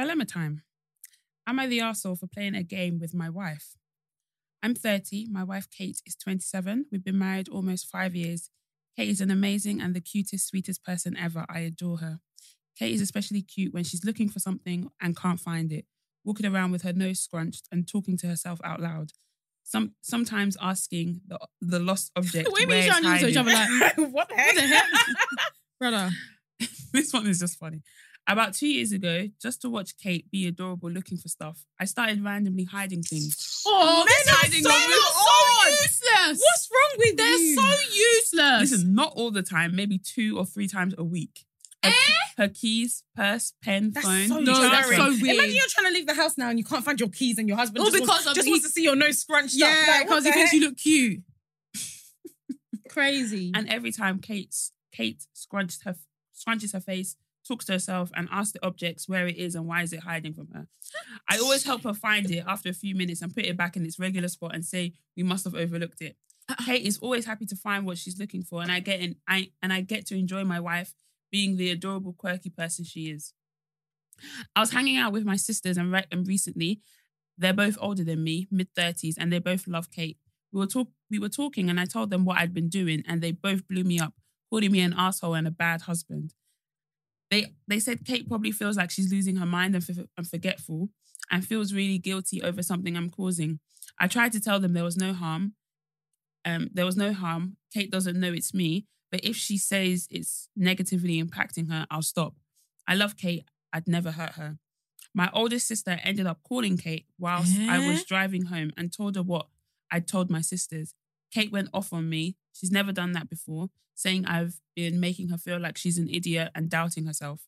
Dilemma time. Am I the arsehole for playing a game with my wife? I'm 30. My wife, Kate, is 27. We've been married almost five years. Kate is an amazing and the cutest, sweetest person ever. I adore her. Kate is especially cute when she's looking for something and can't find it, walking around with her nose scrunched and talking to herself out loud. Some sometimes asking the the lost object. You where it's trying to each other like, what the heck? What the heck? Brother. this one is just funny. About two years ago, just to watch Kate be adorable looking for stuff, I started randomly hiding things. Oh, Men they're hiding so so useless. What's wrong with They're you? so useless. Listen, not all the time, maybe two or three times a week. Her, eh? her keys, purse, pen, That's phone. so No, jarring. that's so weird. Imagine you're trying to leave the house now and you can't find your keys and your husband All just, because wants, just he- wants to see your nose scrunched Yeah, up. Like, because he thinks you look cute. Crazy. And every time Kate's Kate scrunched her scrunches her face, talks to herself, and asks the objects where it is and why is it hiding from her. I always help her find it after a few minutes and put it back in its regular spot and say we must have overlooked it. Uh-uh. Kate is always happy to find what she's looking for, and I get in, I and I get to enjoy my wife being the adorable, quirky person she is. I was hanging out with my sisters and, re- and recently, they're both older than me, mid thirties, and they both love Kate. We were talk we were talking, and I told them what I'd been doing, and they both blew me up, calling me an asshole and a bad husband. They they said Kate probably feels like she's losing her mind and, f- and forgetful, and feels really guilty over something I'm causing. I tried to tell them there was no harm. Um, there was no harm. Kate doesn't know it's me, but if she says it's negatively impacting her, I'll stop. I love Kate. I'd never hurt her. My oldest sister ended up calling Kate whilst I Eh? was driving home and told her what I'd told my sisters. Kate went off on me. She's never done that before, saying I've been making her feel like she's an idiot and doubting herself.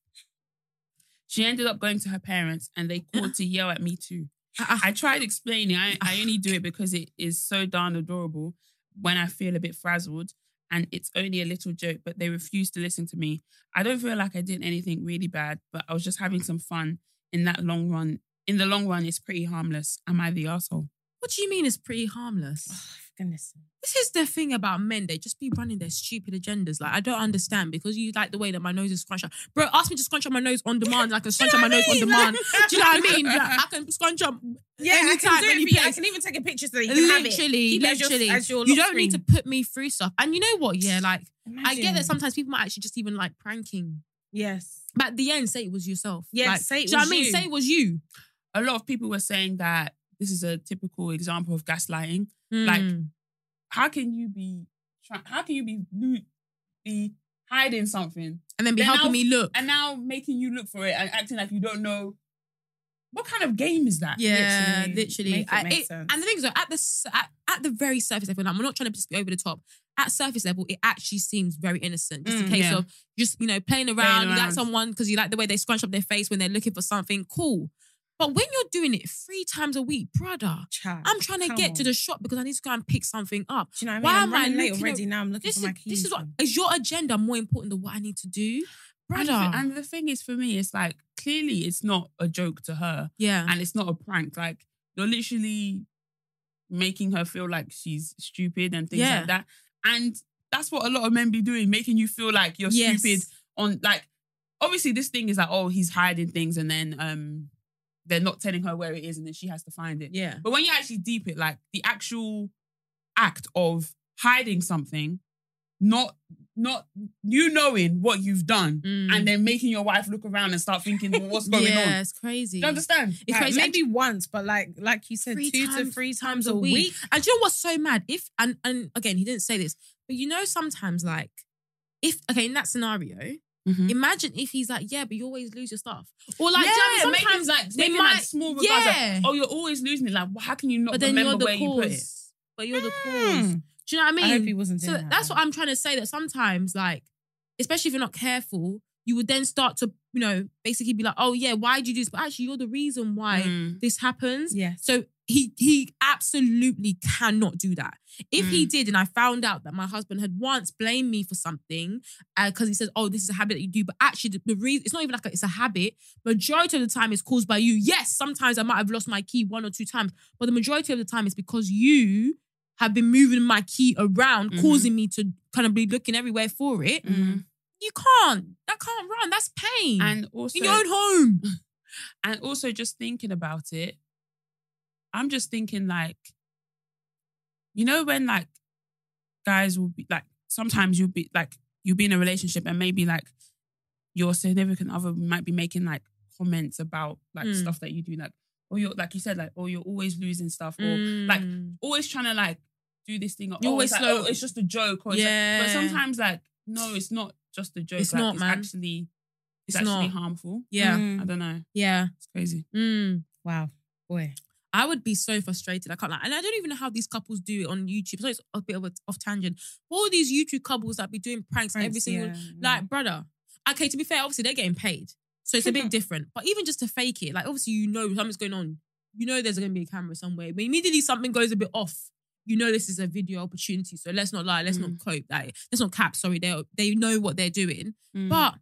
She ended up going to her parents and they called to yell at me too. Ah, ah. I tried explaining, I, I only do it because it is so darn adorable when I feel a bit frazzled and it's only a little joke, but they refused to listen to me. I don't feel like I did anything really bad, but I was just having some fun in that long run. In the long run, it's pretty harmless. Am I the asshole? What do you mean it's pretty harmless? Oh, goodness. This is the thing about men. They just be running their stupid agendas. Like, I don't understand because you like the way that my nose is scrunched up. Bro, ask me to scrunch up my nose on demand. Like, I can scrunch up my nose on demand. Do you know what I mean? Like, I can scrunch up Yeah, I can do it any for you. I can even take a picture so that you can have it. literally, Keep it as your- literally. as your you don't need to put me through stuff. And you know what? Yeah, like I get that sometimes people might actually just even like pranking. Yes. But at the end, say it was yourself. Yes, like, say it do you know what I mean? Say it was you. A lot of people were saying that this is a typical example of gaslighting. Like, Mm. how can you be how can you be be hiding something And then be helping now- me look. and now making you look for it and acting like you don't know? What kind of game is that? Yeah, literally. Make it I- it- sense. and the thing is, though, at the at, at the very surface level, and I'm not trying to just be over the top. At surface level, it actually seems very innocent. Just a Mm, case yeah. of just you know playing around. You like someone because you like the way they scrunch up their face when they're looking for something. Cool. But when you're doing it three times a week, brother, I'm trying to get to the shop because I need to go and pick something up. Do you know what I mean? Why I'm am I late already at- now. I'm looking this for my is, This is what is your agenda more important than what I need to do, brother? and the thing is, for me, it's like clearly it's not a joke to her. Yeah. And it's not a prank. Like you're literally making her feel like she's stupid and things Yeah. like that. And that's what a lot of men be doing, making you feel like you're Yes. stupid on like obviously this thing is like, oh, he's hiding things, and then um, they're not telling her where it is, and then she has to find it. Yeah. But when you actually deep it, like the actual act of hiding something, not not you knowing what you've done, Mm. and then making your wife look around and start thinking, well, what's going yeah, on? Yeah, it's crazy. Do you understand? It's Like, crazy. And maybe once, but like like you said, two to three times a week. And do you know what's so mad? If and and again, he didn't say this, but you know, sometimes like if okay, in that scenario, Mhm. imagine if he's like, yeah, but you always lose your stuff, or like, do you know yeah, what I mean? making sometimes like they might, like small regards. like, yeah, oh, you're always losing it. Like, how can you not but then you're remember the where you put it? But you're the Mm. cause. Do you know what I mean? I hope he wasn't So that. that's what I'm trying to say. That sometimes, like, especially if you're not careful, you would then start to, you know, basically be like, "Oh yeah, why did you do this?" But actually, you're the reason why Mm. this happens. Yeah. So he he absolutely cannot do that. If he Mm. did, and I found out that my husband had once blamed me for something because he says, "Oh, this is a habit that you do," but actually, the, the reason it's not even like a, it's a habit. Majority of the time, it's caused by you. Yes, sometimes I might have lost my key one or two times, but the majority of the time, it's because you have been moving my key around, Mhm. causing me to kind of be looking everywhere for it. Mhm. You can't. That can't run. That's pain. And also, in your own home. and also just thinking about it, I'm just thinking like, you know, when like guys will be like, sometimes you'll be like, you'll be in a relationship and maybe like your significant other might be making like comments about like Mm. stuff that you do, like, or you're like you said, like, or you're always losing stuff, or like Mm. always trying to like do this thing. Or, You're oh, always it's, like, slow. oh, it's just a joke. Or it's like- Yeah. but sometimes like, no, it's not just a joke. It's like, not, it's man. actually, it's, It's actually not. harmful. yeah. Mm. I don't know. Yeah. It's crazy. Mm. Wow, boy. I would be so frustrated. I can't like, and I don't even know how these couples do it on YouTube. So it's a bit of a off tangent. All these YouTube couples that be doing pranks, every single yeah, like brother. Okay, to be fair, obviously they're getting paid, so it's a bit different. But even just to fake it, like obviously you know something's going on. You know there's going to be a camera somewhere. But immediately something goes a bit off. You know this is a video opportunity. So let's not lie. Let's not cope. Like let's not cap. Sorry, they they know what they're doing. Mm. But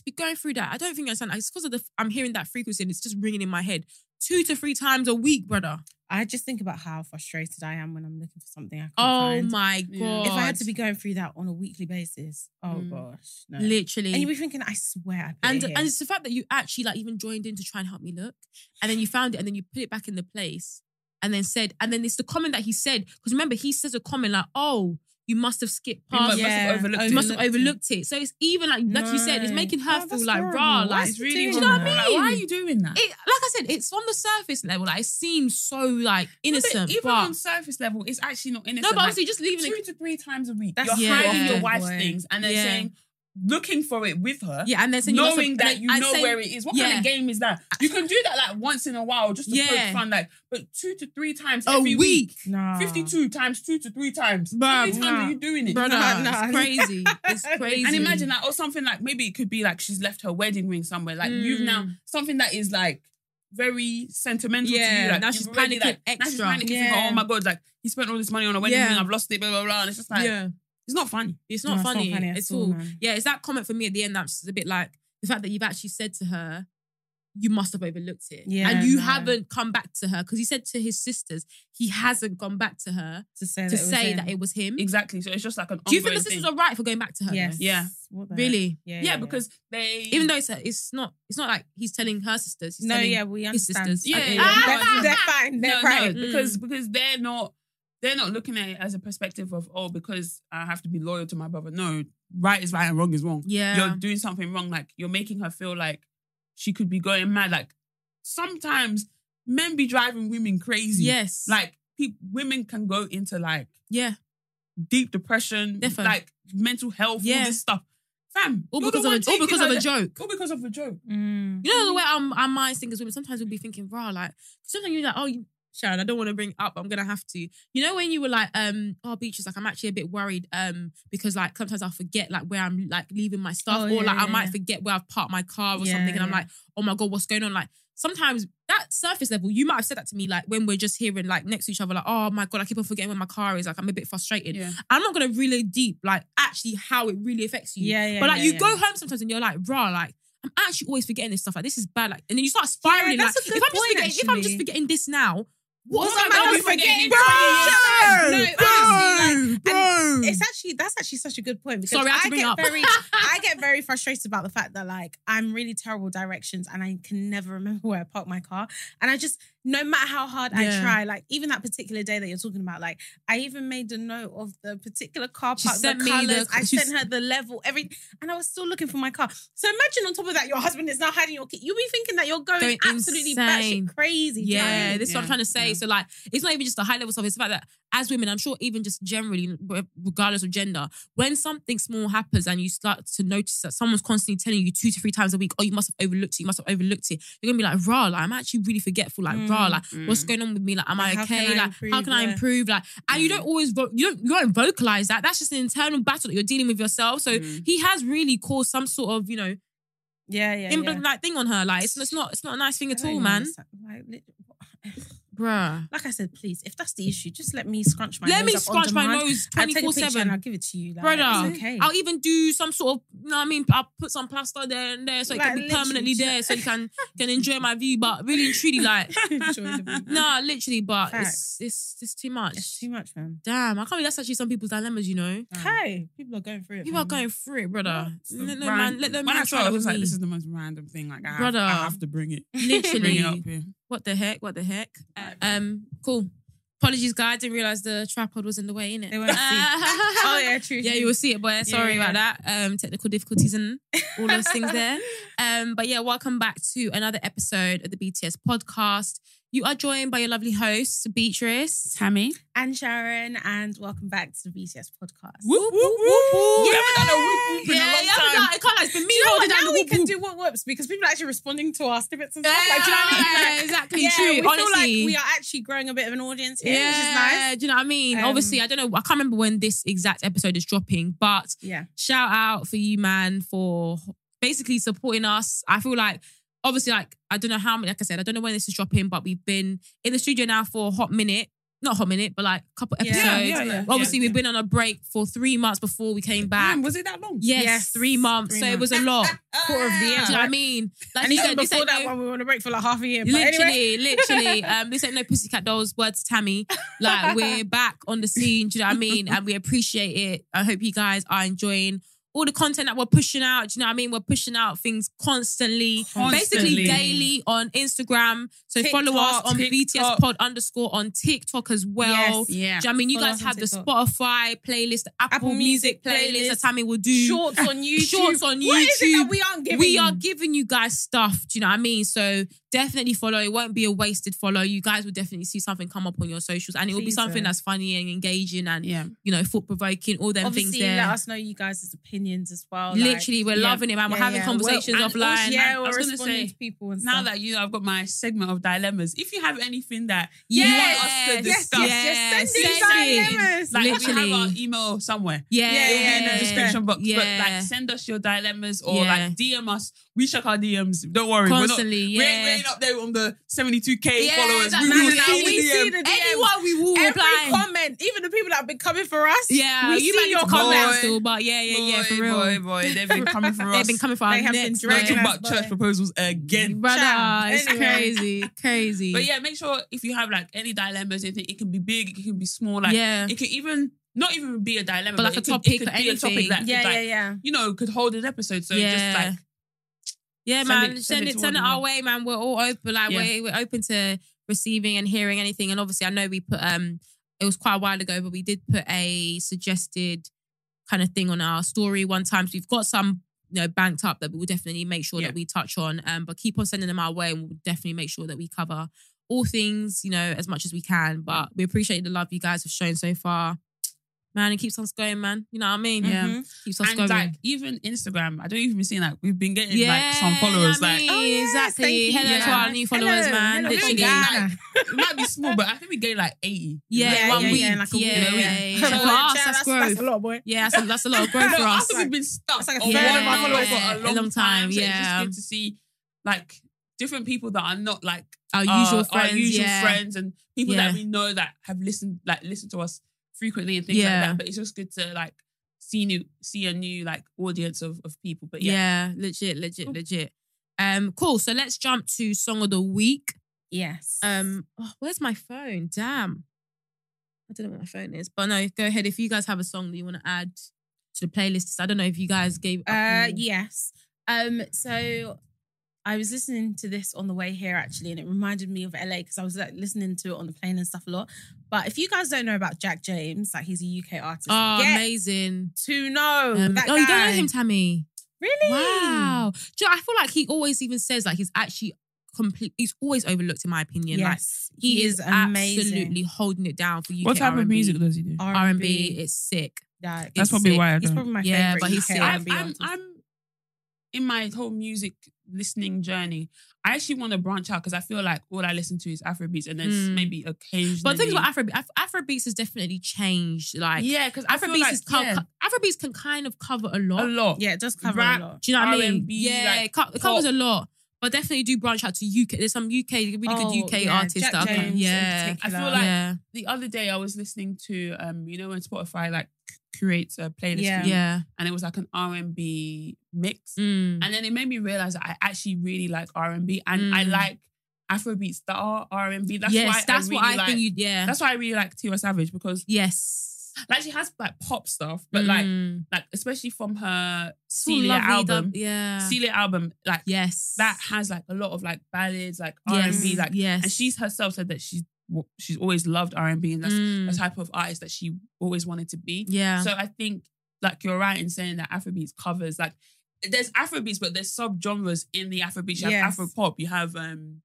to be going through that, I don't think I understand. It's because of the I'm hearing that frequency and it's just ringing in my head two to three times a week, brother. I just think about how frustrated I am when I'm looking for something I can't Oh find. my god! If I had to be going through that on a weekly basis, oh Mm. gosh, no. literally, And you'd be thinking, I swear, I and it and it's the fact that you actually like even joined in to try and help me look, and then you found it, and then you put it back in the place, and then said, and then it's the comment that he said because remember he says a comment like, "Oh, you must have skipped You must past." have Yeah, overlooked You it. must have overlooked it. So it's even like, like you said, it's making her Oh, feel like horrible. raw. Like, It's really do you know what I mean? Like, why are you doing that? it, like I said, it's on the surface level. Like it seems so like No, but innocent, even but, on surface level, it's actually not innocent. no, but Like, obviously just leaving two it. to three times a week, That's- you're Yeah. hiding your wife's Boy. things and then Yeah. saying, looking for it with her. Yeah, and then saying you must have- knowing that and you know and saying- where it is. What kind of game is that? You can do that like once in a while just to Yeah. poke fun, like, but two to three times A every week. week. no. 52 times two to three times. Bruh, How many times nah. are you doing it? Brother, No, no. it's crazy. It's crazy. And imagine that, or something like maybe it could be like she's left her wedding ring somewhere. Like you've now Mm. something that is like very sentimental to you. Like now she's already, panicking like, Now she's extra. panicking, thinking, Yeah. oh my god, like he spent all this money on a wedding Yeah. ring, I've lost it, blah blah blah. And it's just like yeah. It's not funny. It's No, not it's not funny. funny at all, all. man. Yeah, it's that comment for me at the end that's a bit like the fact that you've actually said to her, you must have overlooked it. Yeah, and you no. haven't come back to her because he said to his sisters, he hasn't gone back to her to say to that it was say him. that it was him. Exactly. So it's just like an. Do you think the sisters thing. are right for going back to her? Yes. though? Yeah. Really? heck? Yeah, because they Even though it's, it's not it's not like he's telling her sisters. He's no, yeah, we his understand. sisters. Yeah, Okay, yeah. They're, they're fine. They're no, right. no, because because they're not they're not looking at it as a perspective of oh because I have to be loyal to my brother. No, right is right and wrong is wrong. Yeah. You're doing something wrong. Like you're making her feel like she could be going mad. Like sometimes men be driving women crazy. Yes. Like pe- women can go into like yeah. deep depression, Defo. like mental health, Yeah. all this stuff. Fam, All because of a, all because of a joke. All because of a joke. Mm. You know the way our, our minds think as women. Sometimes we'll be thinking, "Rah, like sometimes you're like, oh, you, Sharon, I don't want to bring it up. I'm gonna have to." You know when you were like, um, "Oh, Beatrice, like I'm actually a bit worried, um, because like sometimes I'll forget like where I'm like leaving my stuff, Oh, or yeah, like I yeah, might forget where I've parked my car or Yeah, something, and I'm like, "Oh my god, what's going on?" Like sometimes that surface level, you might have said that to me, like when we're just hearing like next to each other, like, "Oh my god, I keep on forgetting where my car is." Like I'm a bit frustrated. I'm not gonna really deep like actually how it really affects you. Yeah, yeah, But like you go home sometimes and you're like, rah, like I'm actually always forgetting this stuff. Like this is bad. Like, and then you start spiraling. that's like, a good if I'm just point, forgetting, if I'm just forgetting this now, What am I doing forgetting? Bro, honestly, like, bro. it's actually that's actually such a good point because Sorry, I to get up. very I get very frustrated about the fact that like I'm really terrible directions and I can never remember where I park my car. And I just no matter how hard I try, like even that particular day that you're talking about, like I even made a note of the particular car park, sent the me the- colors. I she sent her the level, everything, and I was still looking for my car. So imagine on top of that, your husband is now hiding your key. You'll be thinking that you're going, Going absolutely batshit crazy. Do you know I Yeah, mean? this is what I'm trying to say. yeah. So like, it's not even just the high level stuff. It's the fact that as women, I'm sure even just generally, regardless of gender, when something small happens and you start to notice that someone's constantly telling you two to three times a week, oh, you must have overlooked it, you must have overlooked it. You're gonna be like, rah, like I'm actually really forgetful. Like, rah, like what's Mm. going on with me? Like, am I how can okay? I like, how improve? can I improve? Like, and you don't always vo- you don't you don't vocalize that. That's just an internal battle that you're dealing with yourself. So Mm. he has really caused some sort of you know Yeah, yeah, yeah. like thing on her. Like, it's, it's not it's not a nice thing I at all, man. Like, Bruh. like I said, please, if that's the mm. issue, just let me scrunch my Let nose me up on scrunch my nose I'll take a 24 picture 7. and I'll give it to you. Like, Brother, okay. I'll even do some sort of, you know what I mean? I'll put some plaster there and there so it Like, can be permanently ju- there so you can can enjoy my view. But really and truly, like, Enjoy the view. nah, literally, but it's, Facts. it's it's too much. It's too much, man. Damn, I can't believe that's actually some people's dilemmas, you know? Hey, people are going through it. People are going through it, brother. It's Let no man, let no when man I try saw it, I was like, me. this is the most random thing. Like, I have, I have to bring it. Literally. Bring it up here. What the heck? What the heck? Um, cool. Apologies, guys. I didn't realize the tripod was in the way, innit? They won't see. oh yeah, true. Yeah, you will see it, boy. Sorry Yeah. about that. Um, technical difficulties and all those things there. Um, but yeah, welcome back to another episode of the BTS podcast. You are joined by your lovely hosts, Beatrice. Tammy. and Sharon, and welcome back to the BTS podcast. Whoop, whoop, whoop, whoop. We Yeah. haven't done a whoop, whoop in Yeah, a long yeah, time. I can't lie. It's been me Do you know what? holding down Now the we whoop can whoop. do what whoops because people are actually responding to our snippets and Yeah, stuff. Like, do you know what I mean? Like, exactly yeah, true. we Honestly, feel like we are actually growing a bit of an audience here, yeah, which is nice. do you know what I mean? Um, Obviously, I don't know. I can't remember when this exact episode is dropping, but Yeah. shout out for you, man, for basically supporting us. I feel like, obviously, like, I don't know how many, like I said, I don't know when this is dropping, but we've been in the studio now for a hot minute. Not a hot minute, but like a couple Yeah, episodes. yeah, yeah. Obviously, Yeah, we've yeah. been on a break for three months before we came back. Damn, was it that long? yes, Yes, three months. three so it was a lot. Quarter of the year. Do you know what I mean? Like and you even said, this before ain't that no- one, we were on a break for like half a year. But literally, anyway, literally. Um, this ain't no pussycat dolls. Words, to Tammy. Like we're back on the scene. Do you know what I mean? And we appreciate it. I hope you guys are enjoying all the content that we're pushing out. Do you know what I mean? We're pushing out things constantly, basically daily on Instagram. So follow us TikTok, on BTS Pod underscore on TikTok as well. Yes. Do Yeah. you know I mean? You Follow guys have the Spotify playlist, the Apple, Apple Music playlist that playlist, Tammy will do. shorts on YouTube. Shorts on What is it YouTube. that we aren't giving? We are giving you guys stuff. Do you know what I mean? So definitely follow. It won't be a wasted follow. You guys will definitely see something come up on your socials, and it will be Please something do. that's funny and engaging and Yeah. you know thought provoking. All them Obviously, things there. let us know you guys' opinions as well. like- Literally, we're Yeah. loving it, man. We're Yeah, having yeah. conversations Well, and offline. also- yeah, I we're was gonna responding say, to people and Now stuff. that you know, I've got my segment of dilemmas. If you have anything that you want us to yes, discuss, yes, yes, send send these dilemmas. like we Literally. have our email somewhere. yeah, Yeah, It'll be in the description box. But Yeah. like, send us your dilemmas or Yeah. like DM us. We check our DMs. Don't worry, Constantly, we're not. yeah. We ain't up there on the seventy-two k Yeah, followers. we no, will no, no, see we the see DM. the DM. Anyone we will Every reply. comment, even the people that have been coming for us. Yeah, we you see your need to comments. still, but yeah, yeah, yeah, for real. boy, boy, they've been coming for us. They've been coming for our They have been necks, dragging us about church proposals again. Brother, it's crazy, crazy. But yeah, make sure if you have like any dilemmas, anything, it can be big, it can be small. Like Yeah. it can even not even be a dilemma, But like it a could- topic it could or be a topic anything. that could, yeah, like, yeah, yeah. you know, could hold an episode. So Yeah. just like Yeah, Send man. it- Send, it, it send it one our way, man. We're all open. Like Yeah. we're we're open to receiving and hearing anything. And obviously, I know we put um, it was quite a while ago, but we did put a suggested kind of thing on our story one time. So we've got some you know banked up that we will definitely make sure Yeah. that we touch on. Um, but keep on sending them our way, and we'll definitely make sure that we cover all things, you know, as much as we can. But we appreciate the love you guys have shown so far. Man, it keeps us going, man. You know what I mean? Yeah. Mhm. Keeps us and going. like even Instagram, I don't even be seeing like we've been getting yeah, like some followers. I Like Oh, yes, exactly. thank you. Hello to our new followers, Hello, man. hello, Literally. Ghana. it might be small, but I think we gained like eighty. Yeah, Yeah, one yeah, week. yeah, Yeah, like a week. yeah, Yeah. yeah, So, For like, us, that's that's, growth. that's a lot, boy. yeah, that's a, that's a lot of growth for us. after we've been stuck That's like a on third one of our followers. for a long, long time, time. So yeah. it's just good to see like different people that are not like Our our- usual friends, our usual yeah. friends, and people Yeah. that we know that have listened like listened to us frequently and things Yeah. like that. But it's just good to like see new see a new like audience of of people. But Yeah. yeah, legit, legit, legit. Um, cool. So let's jump to song of the week. Yes. Um, oh, where's my phone? Damn. I don't know what my phone is. But no, go ahead. If you guys have a song that you want to add to the playlist, I don't know if you guys gave. up Uh, yes. Um, so I was listening to this on the way here actually, and it reminded me of LA because I was like listening to it on the plane and stuff a lot. But if you guys don't know about Jvck James, like he's a UK artist, Oh, get amazing. to know Um, that oh, you don't know guy. him, Tammy? Really? Wow. Do you know, I feel like he always even says like he's actually complete. He's always overlooked, in my opinion. Like Yes, he, is, amazing. absolutely holding it down for you. What type R&B. of music does he do? R&B, it's sick. Yeah, That's it's probably sick. why I he's don't. probably my Yeah, favorite. but he's UK sick. I'm, R&B I'm. I'm in my whole music listening journey. I actually want to branch out because I feel like all I listen to is Afrobeats and then Mm. maybe occasionally. But the thing about Afrobeat, Af- Afrobeats has definitely changed. Like yeah, because Afrobeats Afrobeats like, is co- yeah, Afrobeats can kind of cover a lot. a lot. yeah, it does cover Rap, a lot. Do you know what I mean? R&B, Yeah, like, it, co- it covers a lot. But definitely do branch out to UK. There's some UK, really Oh, good UK yeah, artists Jvck that are James yeah. I feel like- yeah, The other day I was listening to um, you know on Spotify like c- creates a playlist Yeah. for you, yeah. and it was like an R and B mix, Mm. and then it made me realize that I actually really like R and B, and I Mm. like Afrobeats that are R and B. That's yes, why that's I really what I like, think you. Yeah, That's why I really like Tiwa Savage because yes. like she has like pop stuff, but like Mm. like especially from her It's all Celia lovely, album, the- yeah. Celia album, like yes, that has like a lot of like ballads, like R and yes. B, like yes, and she's herself said that she's she's always loved R and B, and that's Mm. the type of artist that she always wanted to be. yeah. So I think like you're right in saying that Afrobeats covers like there's Afrobeats, but there's sub genres in the Afrobeats. You have Afro pop, you have um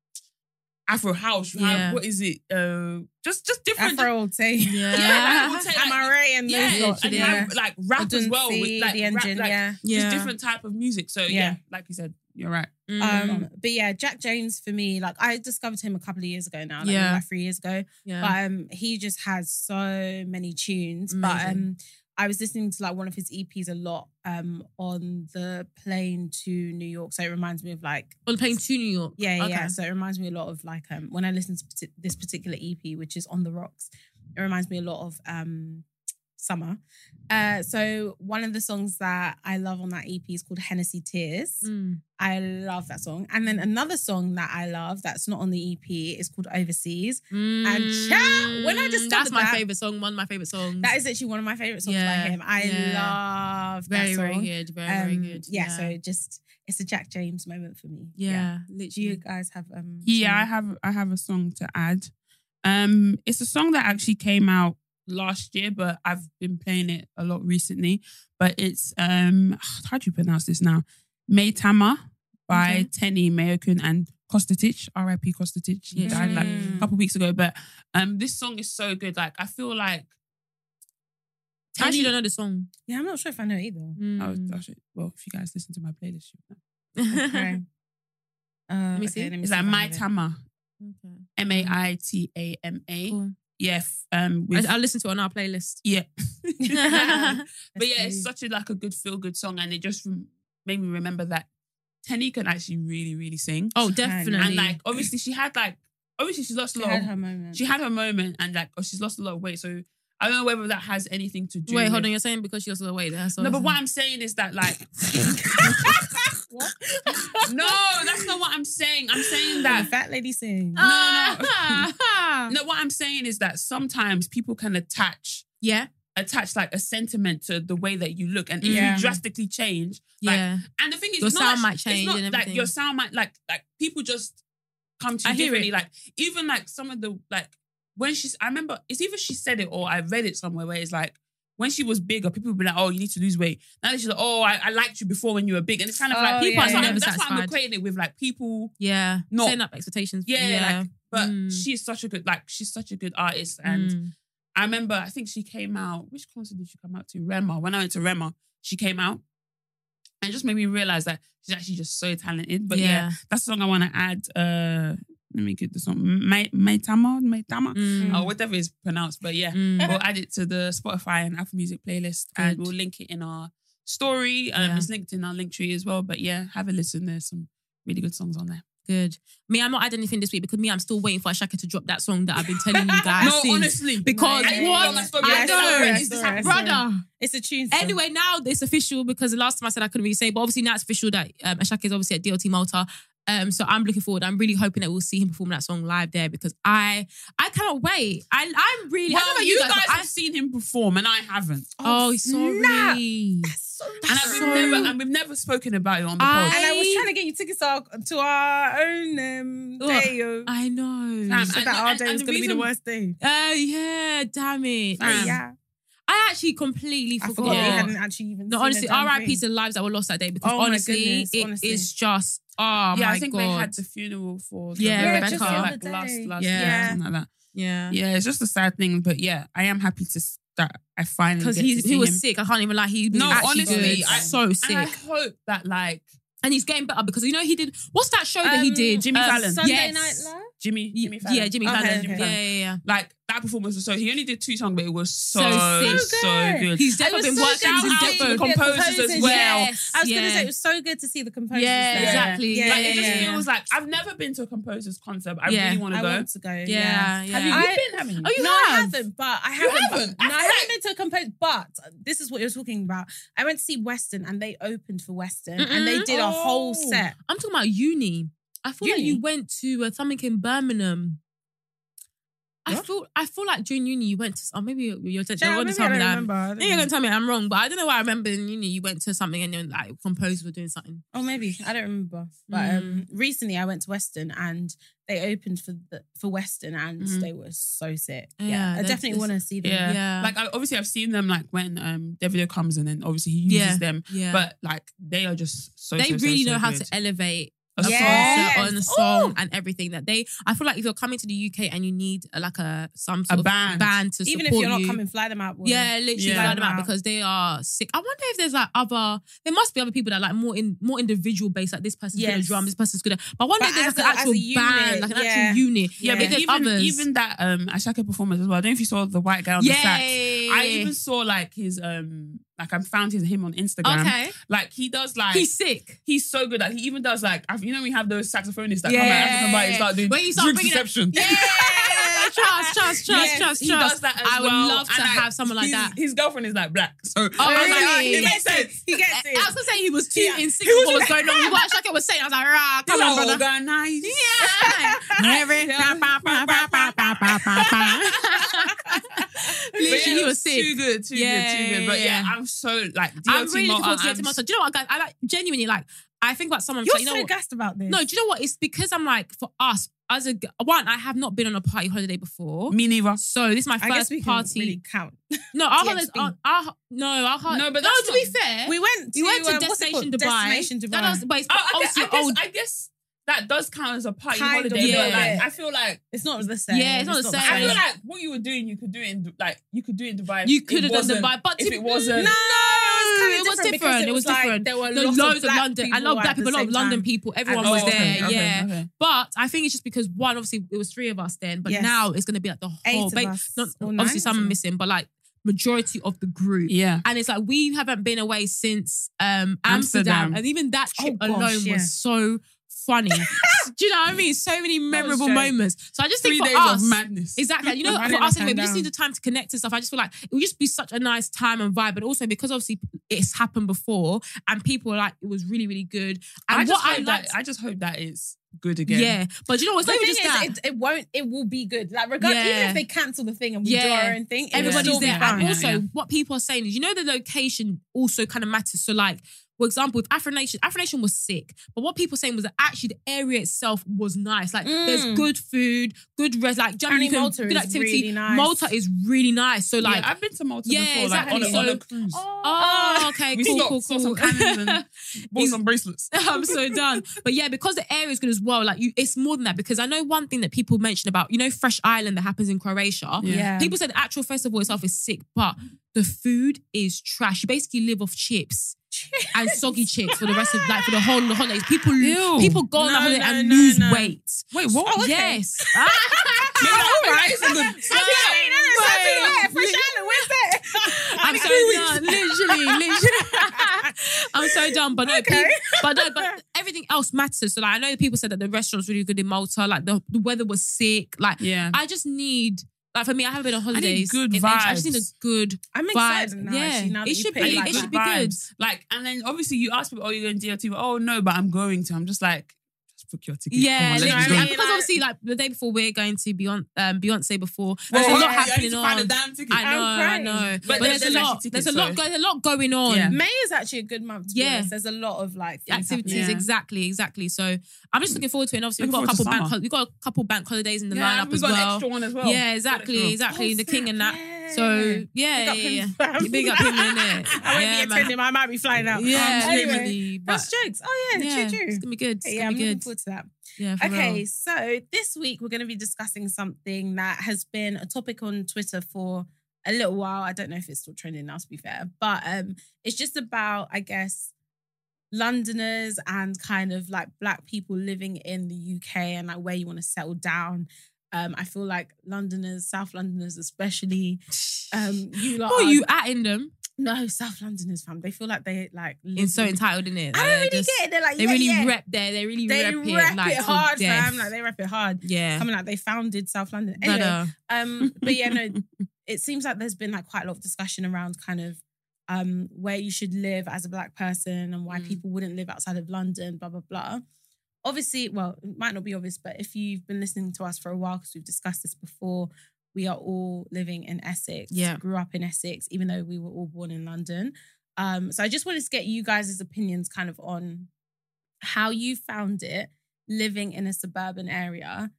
Afro house, you Yeah. have what is it? Uh, just just different. Afro say. yeah, Yeah, like, Am I right? And yeah, those and yeah. have like rap as well with like the rap, engine, like, yeah. yeah. just different type of music. So yeah. Yeah. like you said, you're right. Mm. Um, but yeah, Jvck James for me, like I discovered him a couple of years ago now, like, Yeah. three years ago. yeah. But um, he just has so many tunes. But um, I was listening to like one of his EPs a lot um on the plane to New York, so it reminds me of like on the plane to New York. yeah, yeah. Okay. yeah. So it reminds me a lot of like um when I listen to this particular EP, which is on the rocks. It reminds me a lot of um summer. Uh, so one of the songs that I love on that EP is called Hennessy Tears. Mm. I love that song. And then another song that I love that's not on the EP is called Overseas. And chat, when I discovered that's my that- favorite song. One of my favorite songs. That is actually one of my favorite songs Yeah, by him. I yeah. love very, that very good. Very, very Um, good. Yeah, so just it's a Jvck James moment for me. yeah, Do literally. you guys have um Yeah, I have I have a song to add. Um, it's a song that actually came out last year, but I've been playing it a lot recently. But it's um, how do you pronounce this now? Maitama by Okay. Teni Mayorkun and Kostatic, R.I.P. Kostatic. He died like a Mm. couple weeks ago. But um, this song is so good. Like I feel like I actually Teni- don't know the song. Yeah, I'm not sure if I know either. Oh, Mm. that's it. Well, if you guys listen to my playlist, you know. Okay. Uh, me okay, see. let me it's see like if My. Tama, Okay. M A I T A M A. Yeah, f- um, with I, I'll listen to it on our playlist. Yeah. but yeah, it's such a like a good feel good song, and it just rem- made me remember that Teni can actually really really sing. Oh, definitely. and like obviously she had like obviously she's lost She a lot. had of- her moment. she had her moment, and like oh, she's lost a lot of weight. So I don't know whether that has anything to do. Wait, with, hold on. You're saying because she lost the weight. That's No, but what I'm saying is that like. no, that's not what I'm saying. I'm saying that the that fat lady saying. no, no, ah. no, what I'm saying is that sometimes people can attach yeah, attach like a sentiment to the way that you look, and if Yeah. you drastically change, like, yeah. and the thing is, Your not sound that- might it's change not and like your sound might like like people just come to I you hear differently. it. Like even like some of the like when she's, I remember it's either she said it or I read it somewhere where it's like. When she was bigger, people would be like, "Oh, you need to lose weight." Now that she's like, "Oh, I, I liked you before when you were big," and it's kind of Oh, like people. yeah, yeah. why I'm, Never that's why I'm equating it with like people Yeah. Not- Setting up expectations. yeah, yeah. like, but Mm. she's such a good, like, she's such a good artist. And Mm. I remember, I think she came out, which concert did she come out to? Rema. When I went to Rema, she came out and it just made me realize that she's actually just so talented. But yeah, Yeah. that's the song I want to add. Uh, let me get the song. Mai- Maitama? Maitama? Mm. Or whatever it's pronounced. But yeah, Mm. we'll add it to the Spotify and Apple Music playlist and we'll link it in our story. Um, Yeah. It's linked in our link tree as well. But yeah, have a listen. There's some really good songs on there. Good. Me, I'm not adding anything this week because me, I'm still waiting for Asake to drop that song that I've been telling you guys. no, since. honestly. Because No, I yeah, didn't what? know. I I know. know. I Is this saw it, I happening? saw it. Brother. It's a tune. Anyway, now it's official because the last time I said I couldn't really say, but obviously now it's official that um, Asake is obviously at DLT Malta. Um, so I'm looking forward. I'm really hoping that we'll see him perform that song live there because I I cannot wait. I I'm really. I don't know Well, about you but guys I- have seen him perform, and I haven't. Oh, snap. sorry. And I've so- never, and we've never spoken about it on the I- pod. And I was trying to get you tickets to our, to our own um, Ugh, day. Of, I know. Fam, so and- that our and- day and was going to be the worst day. Uh, yeah, damn it. Fam. yeah. I actually completely I forgot. forgot Yeah. you hadn't actually even No, seen honestly, a damn R.I.P. to the lives that were lost that day because Oh honestly, goodness, it honestly. is just oh yeah, my I think god. they had the funeral for the Yeah, yeah, Rebecca. just the like last, last Yeah. year, something like that. yeah, Yeah, it's just a sad thing, but yeah, I am happy to that I finally because he was him. sick. I can't even lie. He No, honestly. I- so sick, And I hope that like And he's getting better because you know he did. What's that show that he Um, did? Jimmy Um, Fallon. Sunday yes. Night Live? Jimmy, Jimmy Fallon. Yeah, Jimmy Okay, Fallon. okay. Yeah, yeah, yeah. Like that performance was so. He only did two songs, but it was so So so. So good. good. He's It definitely been so working. good out to the Compozers as well. Yes, I was going to say it was so good to see the Compozers. Yeah, there. exactly. Yeah, like yeah, it just yeah. feels like I've never been to a composer's concert. I Yeah. really want to go. I want to go. Yeah, Yeah. yeah. Have you, I- been? Oh, you no, I have? haven't, but I haven't. haven't? No, I I haven't been to a composer. But this is what you're talking about. I went to see Western, and they opened for Western, and they Mm-mm. did a whole Oh. set. I'm talking about uni. I feel like you went to uh, something in Birmingham. I What? feel I feel like during uni you went to oh maybe you're, you're, Yeah, you're going to maybe tell I me don't that. remember. I don't you're going to tell me I'm wrong, but I don't know why I remember in uni you went to something and then like Compozers were doing something. Oh, maybe I don't remember. But um, recently I went to Western, and they opened for the for Western, and Mhm. they were so sick. Yeah, Yeah, I that's- definitely want to see them. Yeah. Yeah. Like I, obviously I've seen them like when um Davido comes and then obviously he uses Yeah. them, Yeah, but like they are just so. they so, so, really so know how good. to elevate A a song. Yes. concert on a song Ooh. and everything that they. I feel like if you're coming to the UK and you need uh, like a some A sort of band. band to Even support if you're not you, coming, fly them out. boy. Yeah, literally Yeah. fly them out because they are sick. I wonder if there's like other. There must be other people that are like more in more individual based. Like this person's good at Yes. drum, this person's good at. But I wonder But if there's like a- an actual a unit, band, like an yeah. actual unit. Yeah, Yeah. but Because even others- even that um Asake performance as well. I don't know if you saw the white guy on the sax. I even saw like his um like I found his him on Instagram. okay. Like he does like He's sick. he's so good. Like he even does like you know we have those saxophonists that Yeah. come Bar and start doing When you start bringing it- Yeah, trust, trust, trust, Yes, trust, he trust. does that as well. I would well. love to And, have someone like his- that. His girlfriend is like black, so Oh, was ah, really? like, He it makes gets it. sense. He gets I was gonna say he was too Yeah. in sync with what was going on. What ah. Shaka was saying, I was like, rah, come on, brother. Organized. Yeah. Every- But Literally, yeah, he was sick. Too good, too Yeah, good, too good. But yeah, yeah. I'm so like I'm DLT really looking forward to Malta, get to I'm Malta. Do you know what, guys? I like genuinely like. I think about someone. You're like, you know so gassed about this. No, do you know what? It's because I'm like for us as a one. I have not been on a party holiday before. Me neither. So this is my I guess first party. really count. no, our holidays. Our, our, no, our hol- No, but no. that's To be fair, We went to, we went to uh, it Destination? Dubai. Destination Dubai. That was, but it's Oh, obviously I, guess, old. I guess that does count as a party Kind of, holiday. but yeah. like, I feel like it's not the same. Yeah, it's not the same. I feel like what you were doing, you could do it in Du- like you could do it in Dubai. You could have done Dubai, but if to- it wasn't, No, it was different. because It was different. there were lots, loads of, black London. I love black people. A lot of London people. Everyone Oh, was okay, there. okay, yeah. okay. But I think it's just because one, obviously, it was three of us then, but Yes. now it's going to be like the Eight whole. of ba- us, not, or nine obviously, some are missing, but like majority of the group. Yeah. And it's like we haven't been away since um, Amsterdam. Amsterdam. and even that trip Oh, gosh, alone yeah. was so funny. Do you know what I mean? So many memorable moments. So I just Three think days for us, of madness. Exactly. You know, for us anyway, we just need the time to connect and stuff. I just feel like it would just be such a nice time and vibe. But also because obviously it's happened before and people were like, it was really, really good. And I just what I that I just hope that it's good again. yeah. But you know, not even just is, that. it, it won't. It will be good. Like, regardless, even if they cancel the thing and we do our own thing, Everybody's there. And also, yeah. what people are saying is, you know, the location also kind of matters. So, like, for example, with Afro Nation, Afro Nation was sick. But what people were saying was that actually the area itself was nice. Like, there's Mm. good food, good res, like, do you know what I mean? Apparently You can- Malta good is activity. really nice. Malta is really nice. So, like, yeah, I've been to Malta Yeah, before, exactly. like on a, on a cruise. oh, okay, we cool, stopped, cool, saw cool. some bought some bracelets. I'm so done. But yeah, because the area is good as well, like you, it's more than that. Because I know one thing that people mention about, you know, Fresh Island that happens in Croatia. Yeah. Yeah. People say the actual festival itself is sick, but the food is trash. You basically live off chips and soggy chips for the rest of like for the whole the holidays. People Ew. people go on No, the holiday no, and no, lose weight. Wait, what? Oh, okay. Yes. Maybe that- maybe that is a good- Actually, no, no, Wait. something like Fresh Island. Where's that? I'm so done. Literally, literally. I'm so done. But no, Okay. people, but no, but everything else matters. So like I know people said that the restaurant's really good in Malta. Like the, the weather was sick. Like Yeah. I just need like for me, I haven't been on holidays. good in- I just need a vibes. good I'm vibe. excited now. Yeah, actually, now it should put be- It, like it should be good. Like, and then obviously you ask people, oh, you're going to DLT, but oh no, but I'm going to. I'm just like, book your ticket. Yeah, Come on, let's literally. And because obviously, like the day before, we're going to Beyonce, um, Beyonce before. Well, There's a lot yeah, I need happening to find a on. damn ticket. I know, I crying. know. But But, there- there's, there's a lot. actually There's a lot. so- Go, there's a lot going on. Yeah. May is actually a good month. To Yeah. honest. there's a lot of like Activities, Yeah. exactly, exactly. So I'm just looking forward to it. And obviously, we've got a couple bank, summer. we've got a couple bank holidays in the Yeah, lineup we as got an well. extra one as well. Yeah, exactly, extra. exactly. Oh, the king and that. So yeah. yeah, Big up yeah, him, Big up him in. I won't Yeah, be man. attending. I might be flying out. Yeah, Um, anyway. But that's jokes. Oh yeah, yeah, true, true. it's gonna be good. It's yeah, I'm be looking forward to that. Yeah, Okay, real. so this week we're going to be discussing something that has been a topic on Twitter for a little while. I don't know if it's still trending now, to be fair, but um, it's just about, I guess, Londoners and kind of like Black people living in the UK and like where you want to settle down. Um, I feel like Londoners, South Londoners especially, um, you lot Who are you atting them? No, South Londoners, fam. They feel like they like live It's so in- entitled, in it. I don't really get it. They're like, They yeah, really yeah. rep there. They really They rep, it, like, it hard, fam. Like they rap it hard. yeah. Coming like they founded South London. Anyway, But, uh, um, but yeah, no, it seems like there's been like quite a lot of discussion around kind of um where you should live as a black person and why Mm. people wouldn't live outside of London, blah blah blah. Obviously, well, it might not be obvious, but if you've been listening to us for a while, because we've discussed this before, we are all living in Essex. Yeah. Grew up in Essex, even though we were all born in London. Um, so I just wanted to get you guys' opinions kind of on how you found it living in a suburban area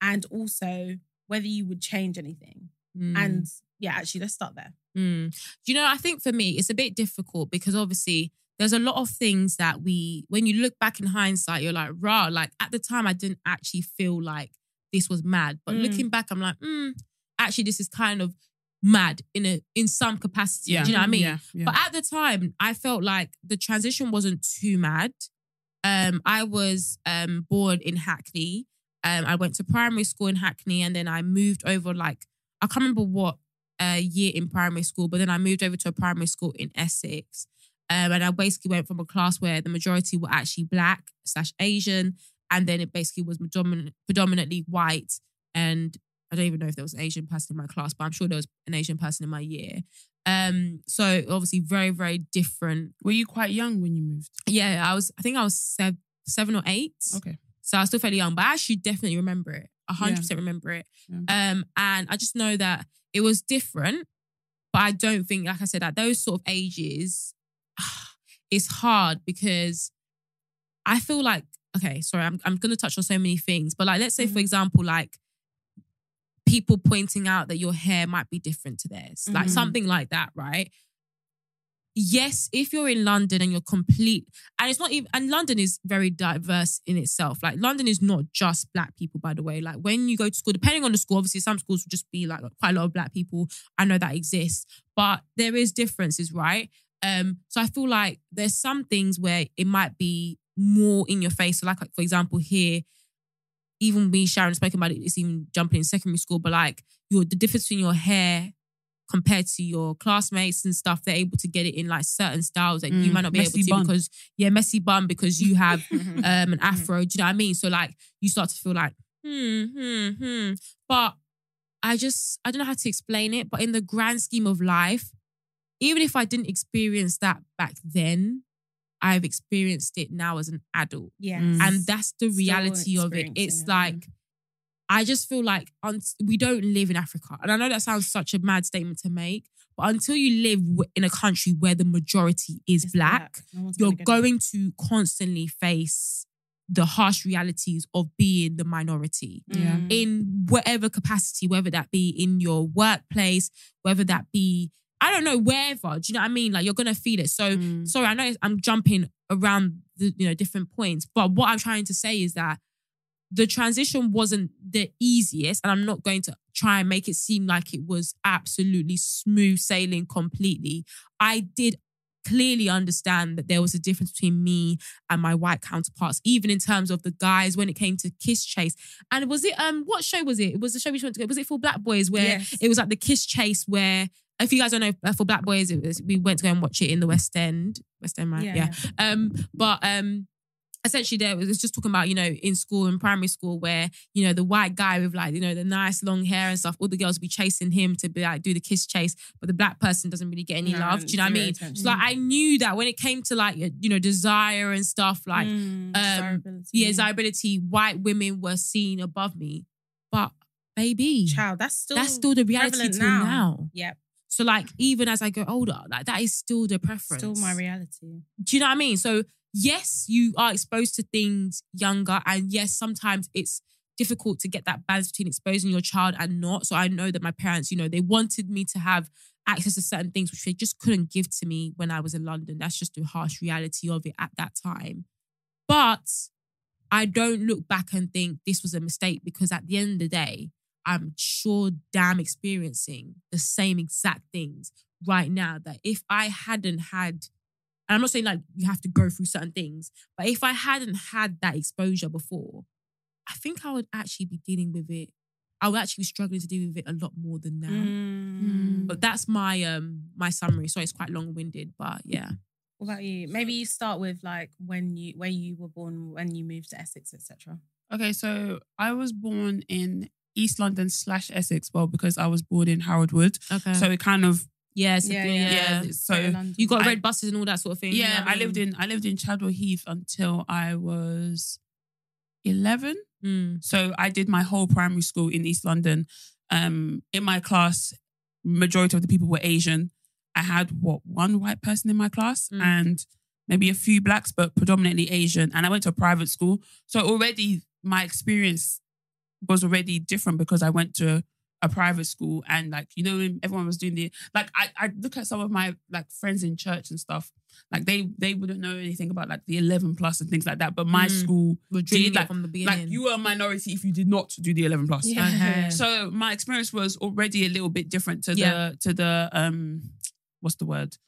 and also whether you would change anything. mm. And yeah, actually, let's start there. Mm. Do you know, I think for me, it's a bit difficult because obviously there's a lot of things that we, when you look back in hindsight, you're like, rah, like at the time, I didn't actually feel like this was mad. But Mm. looking back, I'm like, mm, actually, this is kind of mad in a in some capacity. Yeah. Do you know what I mean? Yeah, yeah. But at the time, I felt like the transition wasn't too mad. Um, I was um born in Hackney. Um, I went to primary school in Hackney, and then I moved over. Like I can't remember what uh, year in primary school, but then I moved over to a primary school in Essex. Um, and I basically went from a class where the majority were actually black slash Asian, and then it basically was predominant, predominantly white. And I don't even know if there was an Asian person in my class, but I'm sure there was an Asian person in my year. Um, so obviously very, very different. Were you quite young when you moved? Yeah, I was. I think I was sev- seven or eight. Okay. So I was still fairly young, but I actually definitely remember it. A hundred percent remember it. Yeah. Um, and I just know that it was different, but I don't think, like I said, at those sort of ages, it's hard because I feel like okay, sorry, I'm I'm gonna touch on so many things, but like let's say for example, like people pointing out that your hair might be different to theirs, like Mhm. something like that, right? Yes, if you're in London and you're complete, and it's not even, and London is very diverse in itself. Like London is not just black people, by the way. Like when you go to school, depending on the school, obviously some schools will just be like quite a lot of black people. I know that exists, but there is differences, right? Um, so I feel like there's some things where it might be more in your face. So like, for example, here, even me, Sharon, spoken about it, it's even jumping in secondary school, but like your the difference between your hair compared to your classmates and stuff, they're able to get it in like certain styles that you Mm, might not be able to bun. because yeah, messy bun because you have um an afro. Do you know what I mean? So like you start to feel like, hmm, hmm, hmm. But I just I don't know how to explain it. But in the grand scheme of life, even if I didn't experience that back then, I've experienced it now as an adult. Yeah. Mm. And that's the reality of it. It's it, like I just feel like un- we don't live in Africa. And I know that sounds such a mad statement to make, but until you live w- in a country where the majority is It's black, No you're gonna it. to constantly face the harsh realities of being the minority Yeah. In whatever capacity, whether that be in your workplace, whether that be, I don't know, wherever. Do you know what I mean? Like you're gonna feel it. So Mm. sorry, I know I'm jumping around the you know different points, but what I'm trying to say is that the transition wasn't the easiest, and I'm not going to try and make it seem like it was absolutely smooth sailing completely. I did clearly understand that there was a difference between me and my white counterparts, even in terms of the guys when it came to kiss chase. And was it um what show was it? It was the show we went to go. Was it for Black Boys where Yes. it was like the kiss chase where if you guys don't know uh, for Black Boys, it was, we went to go and watch it in the West End. West End, right? Yeah, yeah. Um, but um, essentially there was just talking about you know in school in primary school where you know the white guy with like you know the nice long hair and stuff all the girls would be chasing him to be like do the kiss chase but the black person doesn't really get any No, love do you know what I mean attention. so like I knew that when it came to like you know desire and stuff like Mm, um, desirability. yeah desirability white women were seen above me but baby Child, that's still that's still the reality till now. Yep, so like even as I get older like that is still the preference still my reality. do you know what I mean? So yes, you are exposed to things younger, and yes, sometimes it's difficult to get that balance between exposing your child and not. So I know that my parents, you know, they wanted me to have access to certain things which they just couldn't give to me when I was in London. That's just the harsh reality of it at that time. But I don't look back and think this was a mistake because at the end of the day, I'm sure damn experiencing the same exact things right now that if I hadn't had and I'm not saying like you have to go through certain things, but if I hadn't had that exposure before, I think I would actually be dealing with it. I would actually be struggling to deal with it a lot more than now. Mm. But that's my um my summary. So it's quite long winded, but yeah. What about you? Maybe you start with like when you where you were born, when you moved to Essex, etc. Okay, so I was born in East London slash Essex, well, because I was born in Harold Wood. Okay. So it kind of yeah, it's Yeah, yeah, yeah. yeah. So You got I- red buses and all that sort of thing. you know yeah, what I lived mean? in I lived in Chadwell Heath until I was eleven. Mm. So I did my whole primary school in East London. Um, in my class, majority of the people were Asian. I had what one white person in my class Mm. and maybe a few blacks, but predominantly Asian. And I went to a private school, so already my experience was already different because I went to a private school and like you know when everyone was doing the like I I look at some of my like friends in church and stuff like they they wouldn't know anything about like the 11 plus and things like that but my Mm. school We're like- from the beginning. like you were a minority if you did not do the 11 plus. Yeah. Okay. So my experience was already a little bit different to Yeah. the to the um what's the word?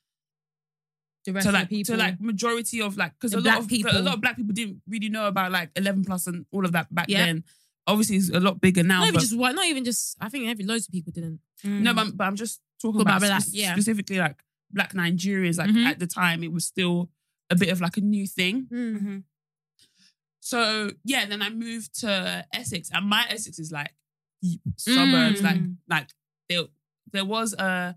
the To like people. to like majority of like because a lot of people. a lot of black people didn't really know about like 11 plus and all of that back Yeah. then. Obviously it's a lot bigger now. not even but- just one, not even just. I think every loads of people didn't. no, but, but I'm just talking About about, spe- yeah. specifically like black Nigerians. Like Mhm. at the time, it was still a bit of like a new thing. Mhm. So yeah, then I moved to Essex, and my Essex is like suburbs. Mm. Like like there there was a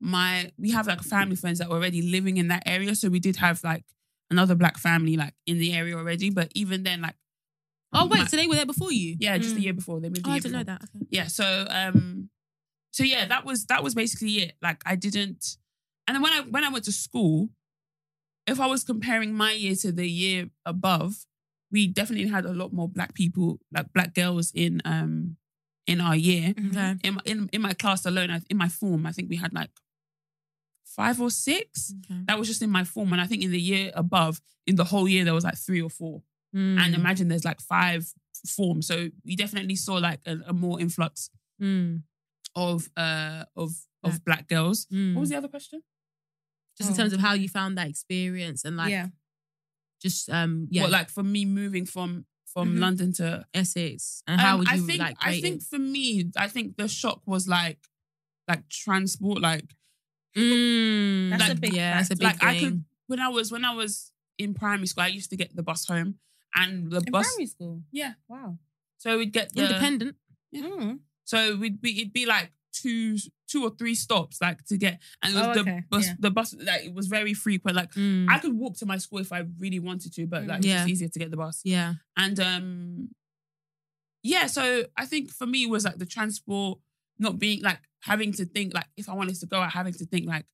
my we have like family friends that were already living in that area, so we did have like another black family like in the area already. But even then, like Oh wait, my- so they were there before you? yeah, just the Mm. year before they moved. The Oh, I didn't know that. Okay. Yeah, so um, so yeah, that was that was basically it. Like I didn't, and then when I when I went to school, if I was comparing my year to the year above, we definitely had a lot more black people, like black girls in um in our year. Okay. In my, in in my class alone, in my form, I think we had like five or six. okay. That was just in my form, and I think in the year above, in the whole year, there was like three or four. Mm. And imagine there's like five forms, so we definitely saw like a, a more influx Mm. of uh of of black girls. Mm. What was the other question? just in Oh. terms of how you found that experience and like yeah. just um yeah What like for me moving from from Mhm. London to Essex and how Um, would you I think like I think it? for me I think the shock was like like transport like Mm. That's a big yeah, that's a big like I thing. could when I was when I was in primary school I used to get the bus home and the In bus primary school. yeah Wow. so we'd get the Independent. Mm. so we'd be it'd be like two two or three stops like to get and it was Oh, the bus yeah. the bus like it was very frequent like Mm. I could walk to my school if I really wanted to but like it's Yeah. just easier to get the bus yeah. And um yeah, so I think for me it was like the transport not being like having to think like if I wanted to go out, having to think like,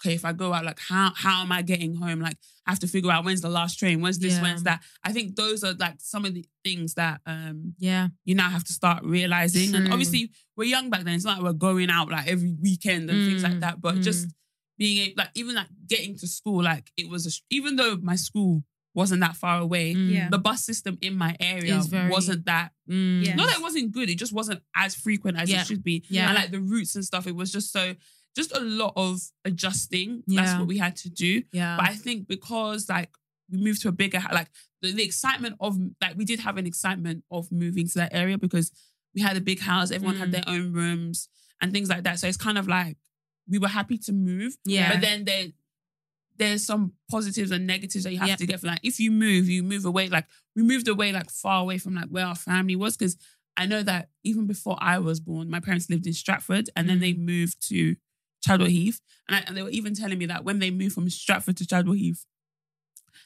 okay, if I go out, like how how am I getting home? Like I have to figure out when's the last train, when's this, Yeah. when's that. I think those are like some of the things that um Yeah. you now have to start realizing. And obviously we're young back then. It's not like we're going out like every weekend and things like Mm, that. But mm. just being like even like getting to school, like it was a, even though my school wasn't that far away, Mm. Yeah. the bus system in my area very- wasn't that Mm. Yeah. not that it wasn't good, it just wasn't as frequent as Yeah. it should be. Yeah. And like the routes and stuff, it was just so just a lot of adjusting. Yeah. That's what we had to do. Yeah. But I think because like we moved to a bigger like the, the excitement of like we did have an excitement of moving to that area because we had a big house, everyone had Mm. their own rooms and things like that. So it's kind of like we were happy to move. Yeah. But then there there's some positives and negatives that you have Yep. to get from like if you move, you move away. Like we moved away like far away from like where our family was because I know that even before I was born, my parents lived in Stratford and then they Mm. moved to Chadwell Heath. And, I, and they were even telling me that when they moved from Stratford to Chadwell Heath,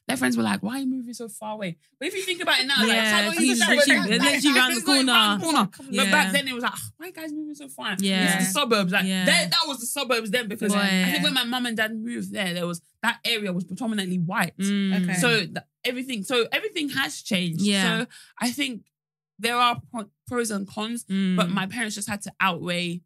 their friends were like, "Why are you moving so far away?" But if you think about it now, like Yeah, Chadwell Heath it's literally- Like, literally round the it's like round the corner. corner. Yeah. But back then it was like, "Ah, "Why are you guys moving so far?" Yeah. It's the suburbs. Like Yeah. that, that was the suburbs then because I Yeah. think when my mum and dad moved there, there was that area was predominantly white. Mm. Okay. So th- everything, so everything has changed. Yeah. So I think there are pros and cons, Mm. but my parents just had to outweigh.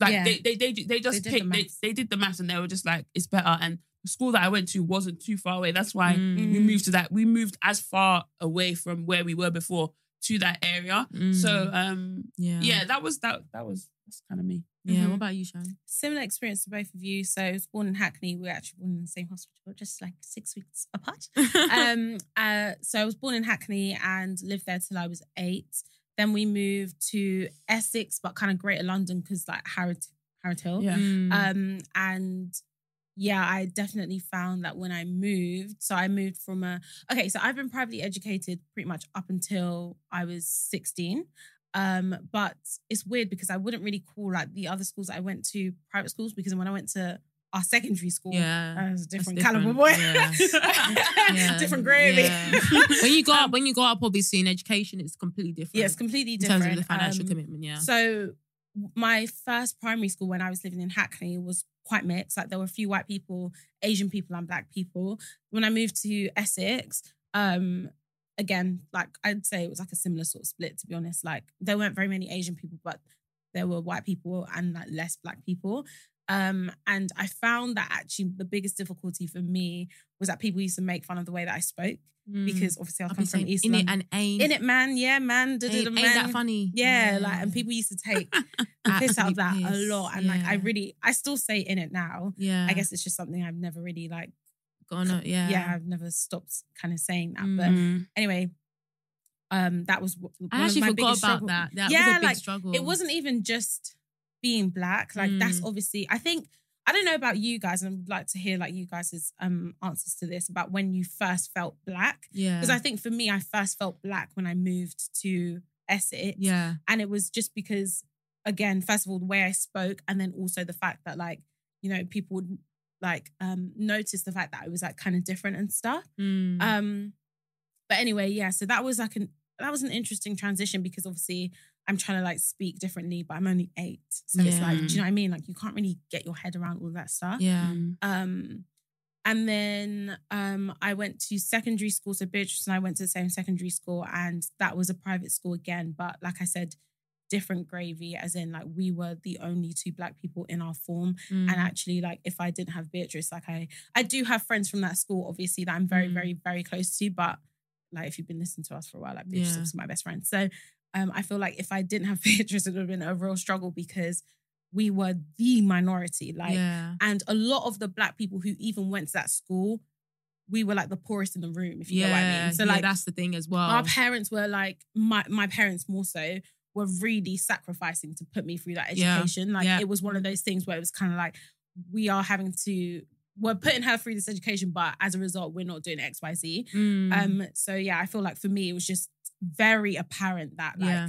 Like Yeah. they, they, they, they just did the picked, they, they did the maths and they were just like, it's better. And the school that I went to wasn't too far away. That's why Mm. we moved to that. We moved as far away from where we were before to that area. Mm. So um, yeah, yeah, that was that. That was that's kind of me. yeah. Mhm. What about you, Sharon? Similar experience to both of you. So I was born in Hackney. We were actually born in the same hospital, just like six weeks apart. um, uh, so I was born in Hackney and lived there till I was eight. Then we moved to Essex, but kind of Greater London because like Harold, Harold Hill. Yeah. Mm. Um, and yeah, I definitely found that when I moved, so I moved from a okay, so I've been privately educated pretty much up until I was 16. Um, but it's weird because I wouldn't really call like the other schools I went to private schools because when I went to our secondary school, yeah, a That's different caliber boy. Yeah. Yeah. different gravy. Yeah. when you go up, when you go up, obviously in education, it's completely different. Yeah, it's completely different in different. terms of the financial Um, commitment. Yeah, So my first primary school when I was living in Hackney was quite mixed. Like there were a few white people, Asian people, and black people. When I moved to Essex, um, again, like I'd say it was like a similar sort of split, to be honest. Like there weren't very many Asian people, but there were white people and like less black people. Um, and I found that actually the biggest difficulty for me was that people used to make fun of the way that I spoke Mm. because obviously I I'll come from saying East in it and ain't In it, man, yeah, man, da, da, ain't, da, ain't man. that funny? Yeah, like and people used to take the piss out of that Absolute a lot. And like I really I still say in it now. Yeah, I guess it's just something I've never really like gonna yeah yeah, I've never stopped kind of saying that. But Mm. anyway, um that was I actually forgot about struggle- that. That Yeah, was a big like, struggle. It wasn't even just being black. Like that's Mm. obviously I think I don't know about you guys, and I'd like to hear like you guys' um answers to this about when you first felt black. Yeah, Because I think for me, I first felt black when I moved to Essex. yeah, And it was just because, again, first of all, the way I spoke, and then also the fact that, like, you know, people would like um notice the fact that I was like kind of different and stuff. Mm. Um, but anyway, yeah, so that was like an that was an interesting transition because obviously I'm trying to like speak differently, but I'm only eight. So it's like, do you know what I mean? Like you can't really get your head around all that stuff. yeah, Mm. Um, and then um, I went to secondary school. So Beatrice and I went to the same secondary school, and that was a private school again. But like I said, different gravy, as in like we were the only two black people in our form. Mm. And actually, like if I didn't have Beatrice, like I I do have friends from that school, obviously that I'm very Mm. very very close to. But like if you've been listening to us for a while, like Beatrice Yeah. is my best friend. So um, I feel like if I didn't have Beatrice, it would have been a real struggle because we were the minority. Like yeah, and a lot of the black people who even went to that school, we were like the poorest in the room, if you yeah. know what I mean. So yeah, like that's the thing as well. our parents were like my my parents more so were really sacrificing to put me through that education. Like it was one of those things where it was kind of like we are having to we're putting her through this education, but as a result, we're not doing X, Y, Z. Mm. Um, so yeah, I feel like for me, it was just very apparent that like Yeah.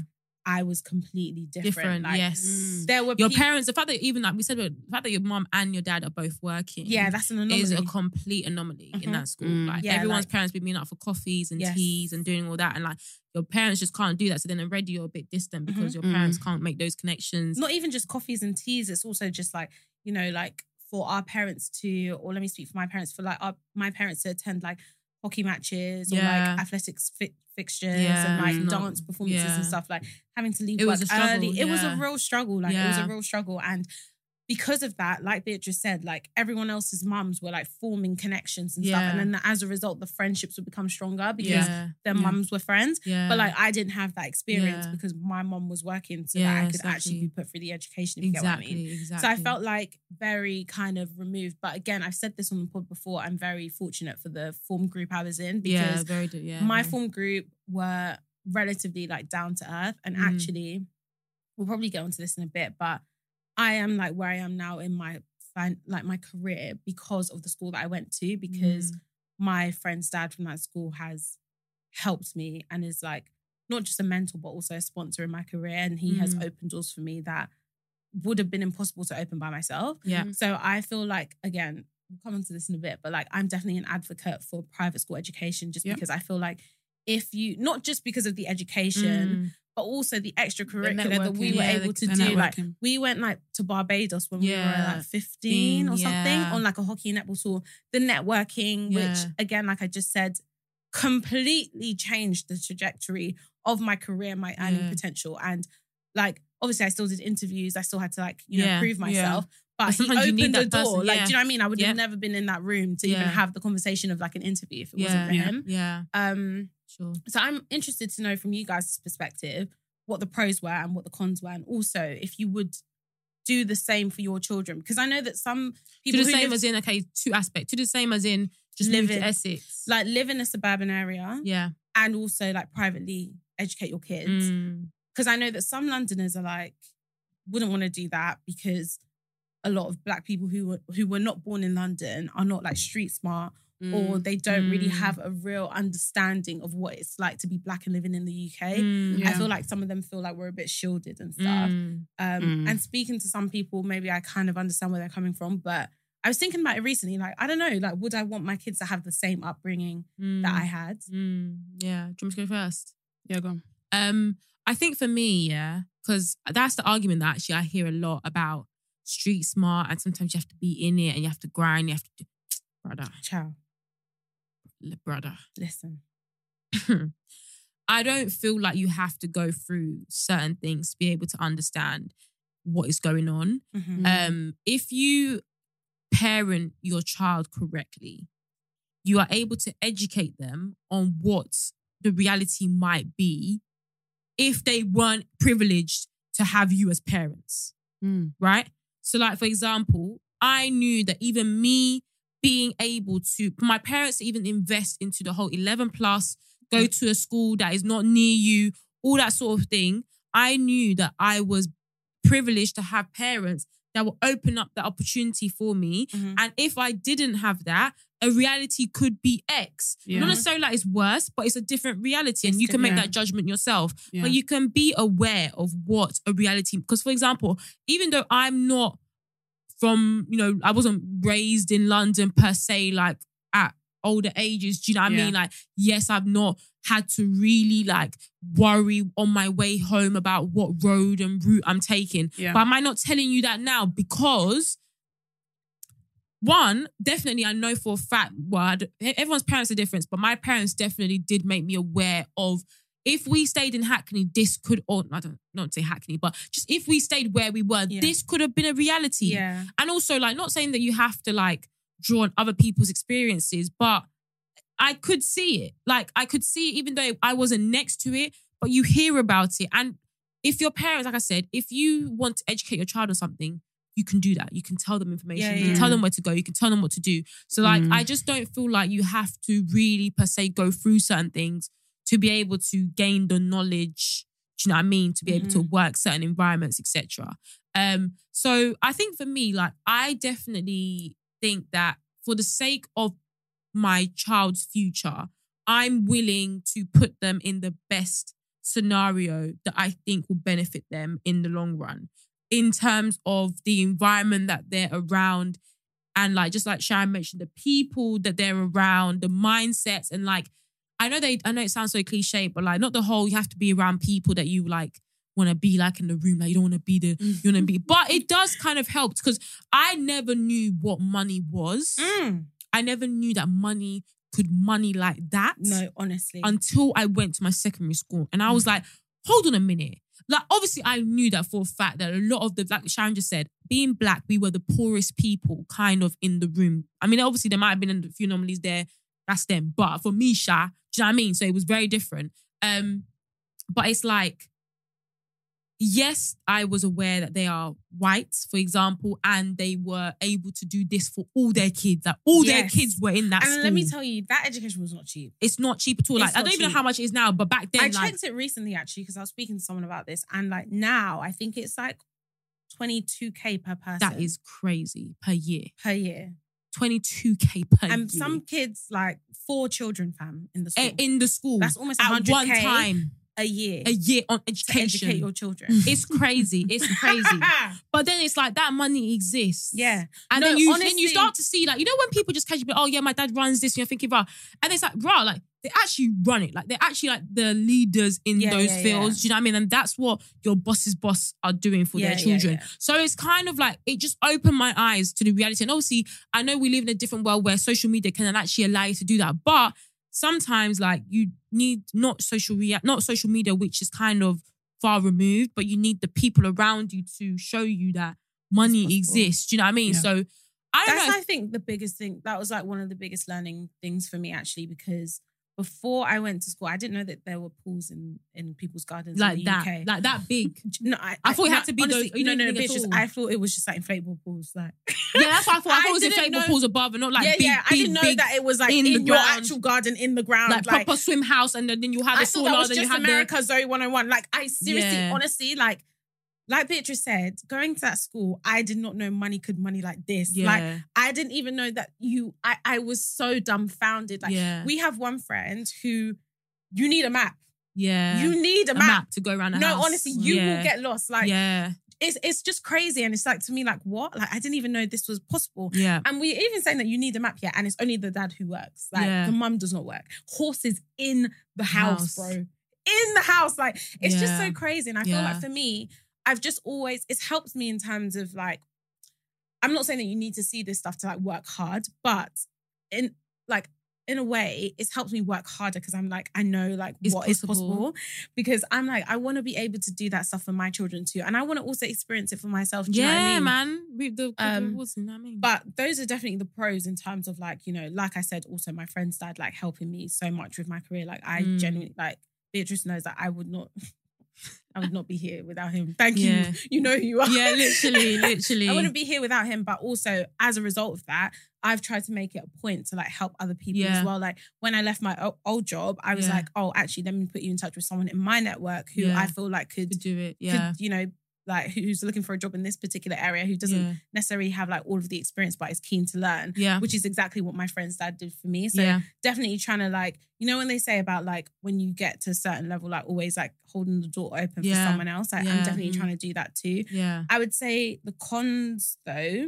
I was completely different. different. Like, yes, There were your peop- parents. The fact that even like we said, the fact that your mom and your dad are both working. Yeah, that's an anomaly. is a complete anomaly in Mhm. that school. Mm. Like Yeah, everyone's like- parents be meeting up for coffees and Yes. teas and doing all that, and like your parents just can't do that. So then already you're a bit distant because your Mhm. parents can't make those connections. not even just coffees and teas. It's also just like you know, like for our parents to, or let me speak for my parents, for like our, my parents to attend like hockey matches or Yeah. like athletics fi- fixtures Yeah, and like not- dance performances yeah. and stuff. Like having to leave It was work early. It was a real struggle. Like it was a real struggle, and because of that, like Beatrice said, like everyone else's mums were like forming connections and stuff, and then as a result, the friendships would become stronger because yeah, their Yeah. mums were friends. yeah, But like I didn't have that experience Yeah. because my mom was working so Yeah, that I could exactly. actually be put through the education. If you get what I mean. exactly, exactly. So I felt like very kind of removed. But again, I've said this on the pod before. I'm very fortunate for the form group I was in yeah, because very, yeah, my form group were relatively like down to earth. And Mm. actually, we'll probably get onto this in a bit, but I am like where I am now in my like my career because of the school that I went to because Mm. my friend's dad from that school has helped me and is like not just a mentor but also a sponsor in my career and he has Mm. opened doors for me that would have been impossible to open by myself. Yeah. So I feel like again, we'll come onto this in a bit, but like I'm definitely an advocate for private school education just Yeah. because I feel like if you not just because of the education, Mm. But also the extracurricular that we networking. were Yeah, able to do. Like we went like to Barbados when we were like 15 or something on like a hockey and netball tour. The networking, which again, like I just said, completely changed the trajectory of my career, my earning Yeah. potential. And like obviously I still did interviews. I still had to like, you know, Yeah. prove Yeah. myself. But, But he opened need the door. person, Like, yeah. do you know what I mean? I would have never been in that room to even have the conversation of like an interview if it wasn't for Yeah. him. Yeah. Um, Sure. so I'm interested to know from you guys' perspective what the pros were and what the cons were, and also if you would do the same for your children, because I know that some people the who same live, as in okay, two aspects. To the same as in just live in- Essex. like live in a suburban area yeah. and also like privately educate your kids. Mm. Because I know that some Londoners are like wouldn't want to do that because a lot of black people who were who were not born in London are not like street smart or they don't really Mm. have a real understanding of what it's like to be black and living in the UK. Mm. I feel like some of them feel like we're a bit shielded and stuff. Mm. Um, Mm. And speaking to some people, maybe I kind of understand where they're coming from. But I was thinking about it recently. Like, I don't know, like, would I want my kids to have the same upbringing that I had? Mm. Yeah. Do you want me to go first? Yeah, go on. Um, I think for me, yeah, because that's the argument that actually I hear a lot about street smart, and sometimes you have to be in it and you have to grind. You have to, do, brother, Ciao. Brother. Listen. I don't feel like you have to go through certain things to be able to understand what is going on. Mhm. Um, if you parent your child correctly, you are able to educate them on what the reality might be if they weren't privileged to have you as parents, Mm. right? So, like, for example, I knew that even me being able to, my parents even invest into the whole 11 plus, go to a school that is not near you, all that sort of thing, I knew that I was privileged to have parents that will open up the opportunity for me. Mhm. And if I didn't have that, a reality could be X. Yeah. Not necessarily like it's worse, but it's a different reality. And you can make different. that judgment yourself. Yeah. But you can be aware of what a reality. Because, for example, even though I'm not from, you know, I wasn't raised in London per se, like at older ages. Do you know what I mean? Like, yes, I've not had to really like worry on my way home about what road and route I'm taking. Yeah. But am I not telling you that now? Because one, definitely, I know for a fact. Well, everyone's parents are different, but my parents definitely did make me aware of if we stayed in Hackney, this could, or I don't not say Hackney, but just if we stayed where we were, Yeah. this could have been a reality. Yeah. And also, like, not saying that you have to like draw on other people's experiences, but I could see it. Like, I could see it even though I wasn't next to it, but you hear about it. And if your parents, like I said, if you want to educate your child on something, you can do that. You can tell them information. Yeah, you can tell them where to go. You can tell them what to do. So, like, Mm. I just don't feel like you have to really per se go through certain things to be able to gain the knowledge. Do you know what I mean? To be able to work certain environments, etc. Um, so I think for me, like, I definitely think that for the sake of my child's future, I'm willing to put them in the best scenario that I think will benefit them in the long run in terms of the environment that they're around and like just like Sharon mentioned the people that they're around the mindsets and like I know they I know it sounds so cliche but like not the whole you have to be around people that you like want to be like in the room like you don't want to be the you want to be but it does kind of help because I never knew what money was Mm. I never knew that money could money like that No, honestly. until I went to my secondary school. And I was like, hold on a minute. Like, obviously, I knew that for a fact that a lot of the, like Sharon just said, being black, we were the poorest people kind of in the room. I mean, obviously, there might have been a few anomalies there. That's them. But for me, Sha, do you know what I mean? So it was very different. Um, But it's like, yes, I was aware that they are whites, for example, and they were able to do this for all their kids. Like, all their kids were in that and school. let me tell you, that education was not cheap. it's not cheap at all. Like, I don't even know how much it is now, but back then, I like, checked it recently actually because I was speaking to someone about this, and like now I think it's like 22k per person. That is crazy per year. per year. 22k per And year. some kids like four children, fam, in the school. In the school. That's almost at 100K one time a year a year on to education. educate your children. It's crazy. It's crazy. But then it's like that money exists. yeah. And No, then you then you start to see like you know when people just casually be oh yeah my dad runs this and you're thinking rah and it's like rah like they actually run it like they're actually like the leaders in Yeah, those yeah, fields. Do you know what I mean? And that's what your boss's boss are doing for Yeah, their children. yeah. So it's kind of like it just opened my eyes to the reality. And obviously, I know we live in a different world where social media can actually allow you to do that, but sometimes like you need not social rea- not social media, which is kind of far removed, but you need the people around you to show you that money exists. Do you know what I mean? Yeah. So I don't That's know. I think the biggest thing. That was like one of the biggest learning things for me actually because before I went to school, I didn't know that there were pools in in people's gardens like in the that, UK. like that big. no, I, I thought it had to be honestly, those- you no, didn't no, bitch. just- I thought it was just like inflatable pools. Like, Yeah, that's what I thought. I thought it was inflatable know- pools above and not like yeah, big, yeah. I big, didn't know big, that it was like in in, your ground. actual garden in the ground. like, proper swim house, and then, then you have I the thought that was just have the America Zoe 101. Like, I seriously, Yeah. honestly, like, like Beatrice said, going to that school, I did not know money could money like this. yeah, Like, I didn't even know that you. I I was so dumbfounded. Like, yeah, we have one friend who, you need a map. yeah. You need a, a map. map to go around the No, house. honestly, you yeah. will get lost. Like, yeah, it's it's just crazy, and it's like to me, like, what? Like, I didn't even know this was possible. yeah, And we're even saying that you need a map here, and it's only the dad who works. Like Yeah. the mum does not work. Horses in the house, House. bro. In the house. Like it's just so crazy. And I feel like for me, I've just always, it's helped me in terms of like, I'm not saying that you need to see this stuff to like work hard, but in like in a way, it's helped me work harder because I'm like, I know like It's what is possible. possible. Because I'm like, I want to be able to do that stuff for my children too. And I want to also experience it for myself. Know I yeah, mean? man. Reap the, Um, you know I mean? But those are definitely the pros in terms of like, you know, like I said, also my friend's dad like helping me so much with my career. Like I Mm. genuinely like Beatrice knows that I would not I would not be here without him. Thank Yeah. you. You know who you are. yeah, literally, literally. I wouldn't be here without him. But also as a result of that, I've tried to make it a point to like help other people Yeah. as well. Like when I left my old job, I was Yeah. like, oh, actually, let me put you in touch with someone in my network who. I feel like could, to do it. Yeah, could, you know, like who's looking for a job in this particular area who doesn't yeah, necessarily have like all of the experience, but is keen to learn yeah, which is exactly what my friend's dad did for me. So yeah, definitely trying to like, you know, when they say about like when you get to a certain level, like always like holding the door open for someone else. Like, Yeah. I'm definitely Mhm. trying to do that too. yeah. I would say the cons though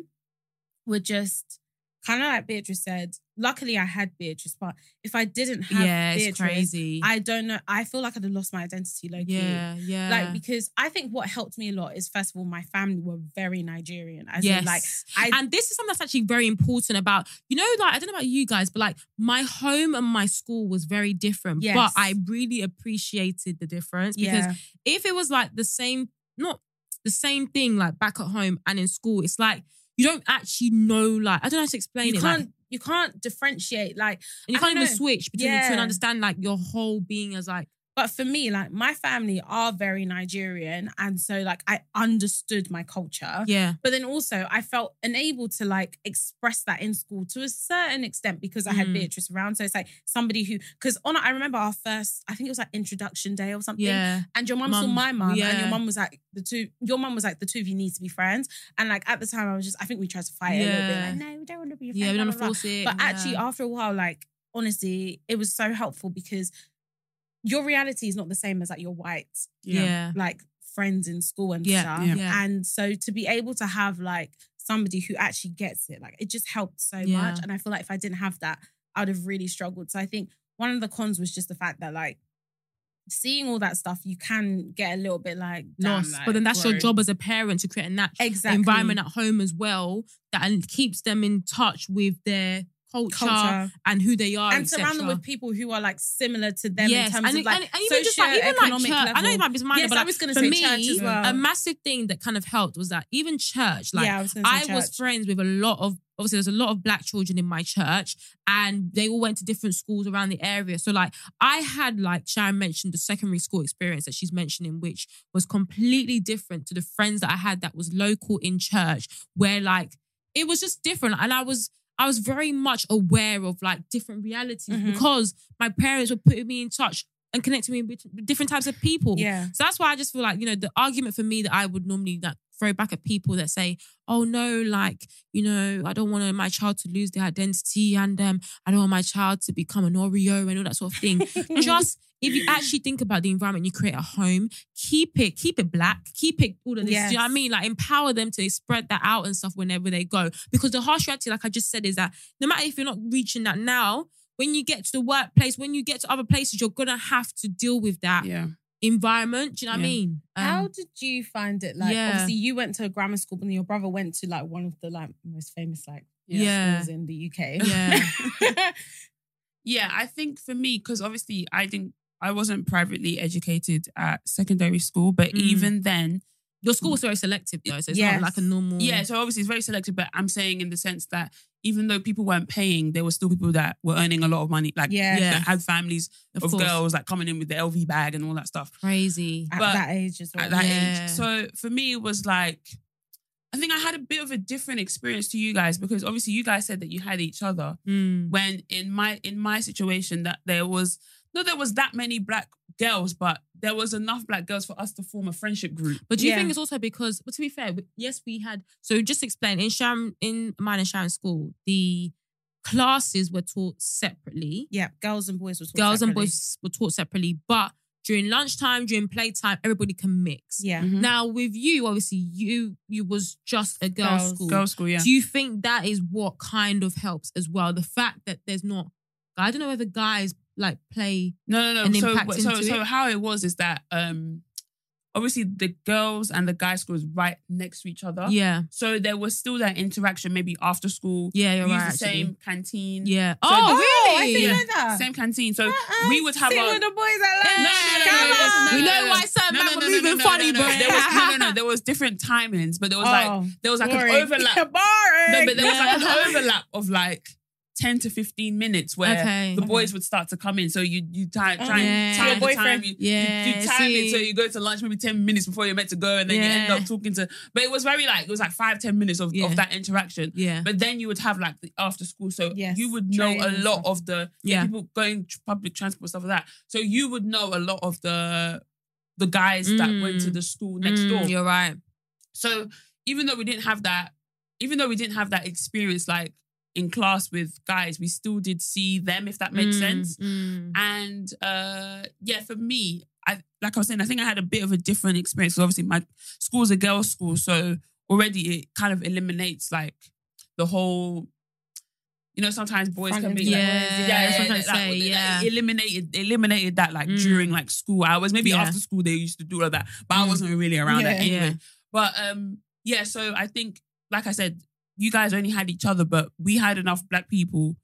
were just kind of like Beatrice said. Luckily, I had Beatrice, but if I didn't have Yeah, it's Beatrice, crazy. I don't know. I feel like I'd have lost my identity, low key. yeah, yeah. Like because I think what helped me a lot is first of all my family were very Nigerian. As yes. in like I and this is something that's actually very important about, you know, like, I don't know about you guys, but like my home and my school was very different. Yes. But I really appreciated the difference because yeah. if it was like the same, not the same thing like back at home and in school, it's like you don't actually know, like, I don't know how to explain you it. can't like, you can't differentiate like and you I can't even know. switch between the two and understand like your whole being as like, but for me like my family are very nigerian and so like i understood my culture yeah, but then also i felt unable to like express that in school to a certain extent because i had Mm. beatrice around so it's like somebody who because on i remember our first i think it was like introduction day or something yeah, and your mum saw my mum, and your mum was like the two. Your mum was like the two of you need to be friends. And like at the time, I was just I think we tried to fight it a little bit. Yeah. Like no, we don't want to be friends. yeah, we don't blah, blah. force it. But actually, after a while, like honestly, it was so helpful because your reality is not the same as like your white yeah, like friends in school and Yeah, stuff. yeah. Yeah. And so to be able to have like somebody who actually gets it, like it just helped so Yeah. much. And I feel like if I didn't have that, I would have really struggled. So I think one of the cons was just the fact that like seeing all that stuff, you can get a little bit like lost. like, but then that's your job as a parent to create a natural exactly environment at home as well that keeps them in touch with their culture, culture and who they are and surround them with people who are like similar to them yes, in terms and, of like and, and even just like even like church. I know level. it might be minor, Yes, but I was gonna say me, church as well. a massive thing that kind of helped was that even church, like yeah, I was, I was friends with a lot of obviously there's a lot of black children in my church and they all went to different schools around the area. So like I had like Sharon mentioned the secondary school experience that she's mentioning, which was completely different to the friends that I had that was local in church, where like it was just different. And I was I was very much aware of like different realities Mhm. because my parents were putting me in touch and connecting me with different types of people. yeah. So that's why I just feel like, you know, the argument for me that I would normally like throw back at people that say, "Oh no, like you know, I don't want my child to lose their identity, and um, I don't want my child to become an Oreo and all that sort of thing." Just if you actually think about the environment you create at home, keep it, keep it black, keep it all of this. Do you know what I mean? Like empower them to spread that out and stuff whenever they go. Because the harsh reality, like I just said, is that no matter if you're not reaching that now, when you get to the workplace, when you get to other places, you're gonna have to deal with that Yeah. Environment. Do you know what I mean? Um, How did you find it? Like, yeah. obviously, you went to a grammar school, but your brother went to like one of the like most famous like Yeah. schools in the UK. Yeah. Yeah, I think for me, because obviously I didn't, I wasn't privately educated at secondary school, but Mm. even then, Your school was very selective though, so it's Yes. not like a normal. yeah. So obviously it's very selective, but I'm saying in the sense that even though people weren't paying, there were still people that were earning a lot of money, like Yeah. Yeah. that had families Of course. girls like coming in with the LV bag and all that stuff crazy. At But that age as well. at that Yeah. age. So for me, it was like. I think I had a bit of a different experience to you guys because obviously you guys said that you had each other, Mm. when in my in my situation that there was no there was that many black girls but there was enough black girls for us to form a friendship group But do you Yeah. think it's also because, but to be fair, yes, we had. So just explain in Sharon, in mine and Sharon school, the classes were taught separately. yeah, girls and boys were taught Girls and separately. boys were taught separately, but during lunchtime, during playtime, everybody can mix. Yeah. Mhm. Now with you, obviously, you you was just a girls' Girls. school. girls school yeah Do you think that is what kind of helps as well? The fact that there's not, I don't know whether guys like play. no no an no so impact so into so it? how it was is that um obviously the girls and the guys school was right next to each other Yeah, so there was still that interaction maybe after school yeah, you're we right. used the actually. same canteen Yeah. So oh, the- Oh, I really? didn't Yeah. know that. same canteen so Uh-uh. we would have Sit our with the boys at lunch. No, no, no, no, Come it wasn't- on. no, We no, know no, why no. certain No, men no, were no, no, moving no, funny, no, no. but There was no, no, no. There was different timings, but there was like Oh, there was like boring. an overlap. boring. No, but there was like Yeah. an overlap of like 10 to 15 minutes where Okay. the boys would start to come in. So you you try, try Yeah. and time Your boyfriend. time. You, Yeah, you, you time it so you go to lunch maybe 10 minutes before you're meant to go and then you end up talking to but it was very like it was like five, 10 minutes of, Yeah. of that interaction. Yeah. But then you would have like the after school. So Yes, you would know train a lot of the yeah, Yeah. people going tr- public transport, stuff like that. So you would know a lot of the the guys that went to Mm. the school next Mm, door. You're right. So even though we didn't have that, even though we didn't have that experience like in class with guys, we still did see them, if that makes Mm, sense. mm. And uh yeah, for me, I like I was saying, I think I had a bit of a different experience. 'cause obviously, my school's a girls' school, so already it kind of eliminates like the whole. You know, sometimes boys can be back. like, Yeah, yeah, what I'm yeah, like, yeah. eliminated eliminated that like Mm. during like school hours. Maybe Yeah. after school they used to do all that, but I Mm. wasn't really around that anyway. Yeah. But um, yeah, so I think, like I said, you guys only had each other, but we had enough black people.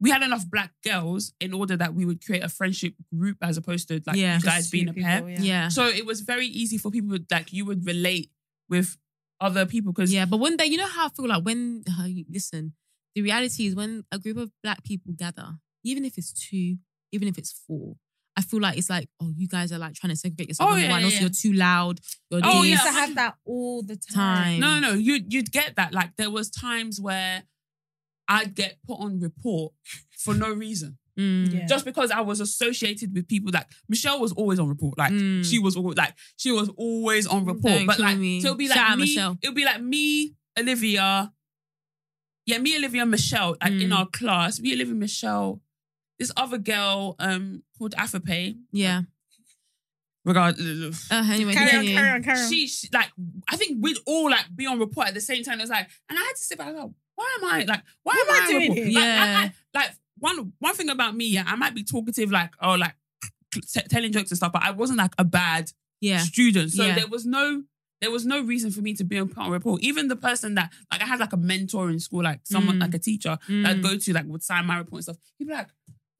We had enough black girls in order that we would create a friendship group as opposed to like Yeah. you Just guys being a Few pair. people, Yeah. So it was very easy for people like you would relate with other people because Yeah, but when they, you know how I feel like when, uh, you- listen, the reality is when a group of black people gather, even if it's two, even if it's four, I feel like it's like, oh, you guys are like trying to segregate yourself. Oh, and yeah, one, yeah, also yeah. you're too loud. You're Oh, We this. used to have that all the Time. time. no, no, no, you you'd get that. Like there was times where I'd get put on report for no reason. Mm. Yeah. Just because I was associated with people like Michelle was always on report. Like Mm. she was always like she was always on report. Don't but like me. so it'll be Shout like out me, Michelle. it'll be like me, Olivia. Yeah, me, Olivia, Michelle, like in Mm. our class. Me, Olivia, Michelle. This other girl um called Afape. Yeah. Regard Uh, anyway, Carry on, continue. carry on, carry on. she, she like I think we'd all like be on report at the same time. It was like, and I had to sit back. I was like, why am I like? Why What am am I I doing report? here? Like, I- Yeah. I- like one one thing about me, yeah, I might be talkative, like oh, like t- telling jokes and stuff, but I wasn't like a bad Yeah. student. So Yeah. there was no there was no reason for me to be on on report. Even the person that like I had like a mentor in school, like someone Mm. like a teacher that I'd Mm. go to like would sign my report and stuff. He'd be like.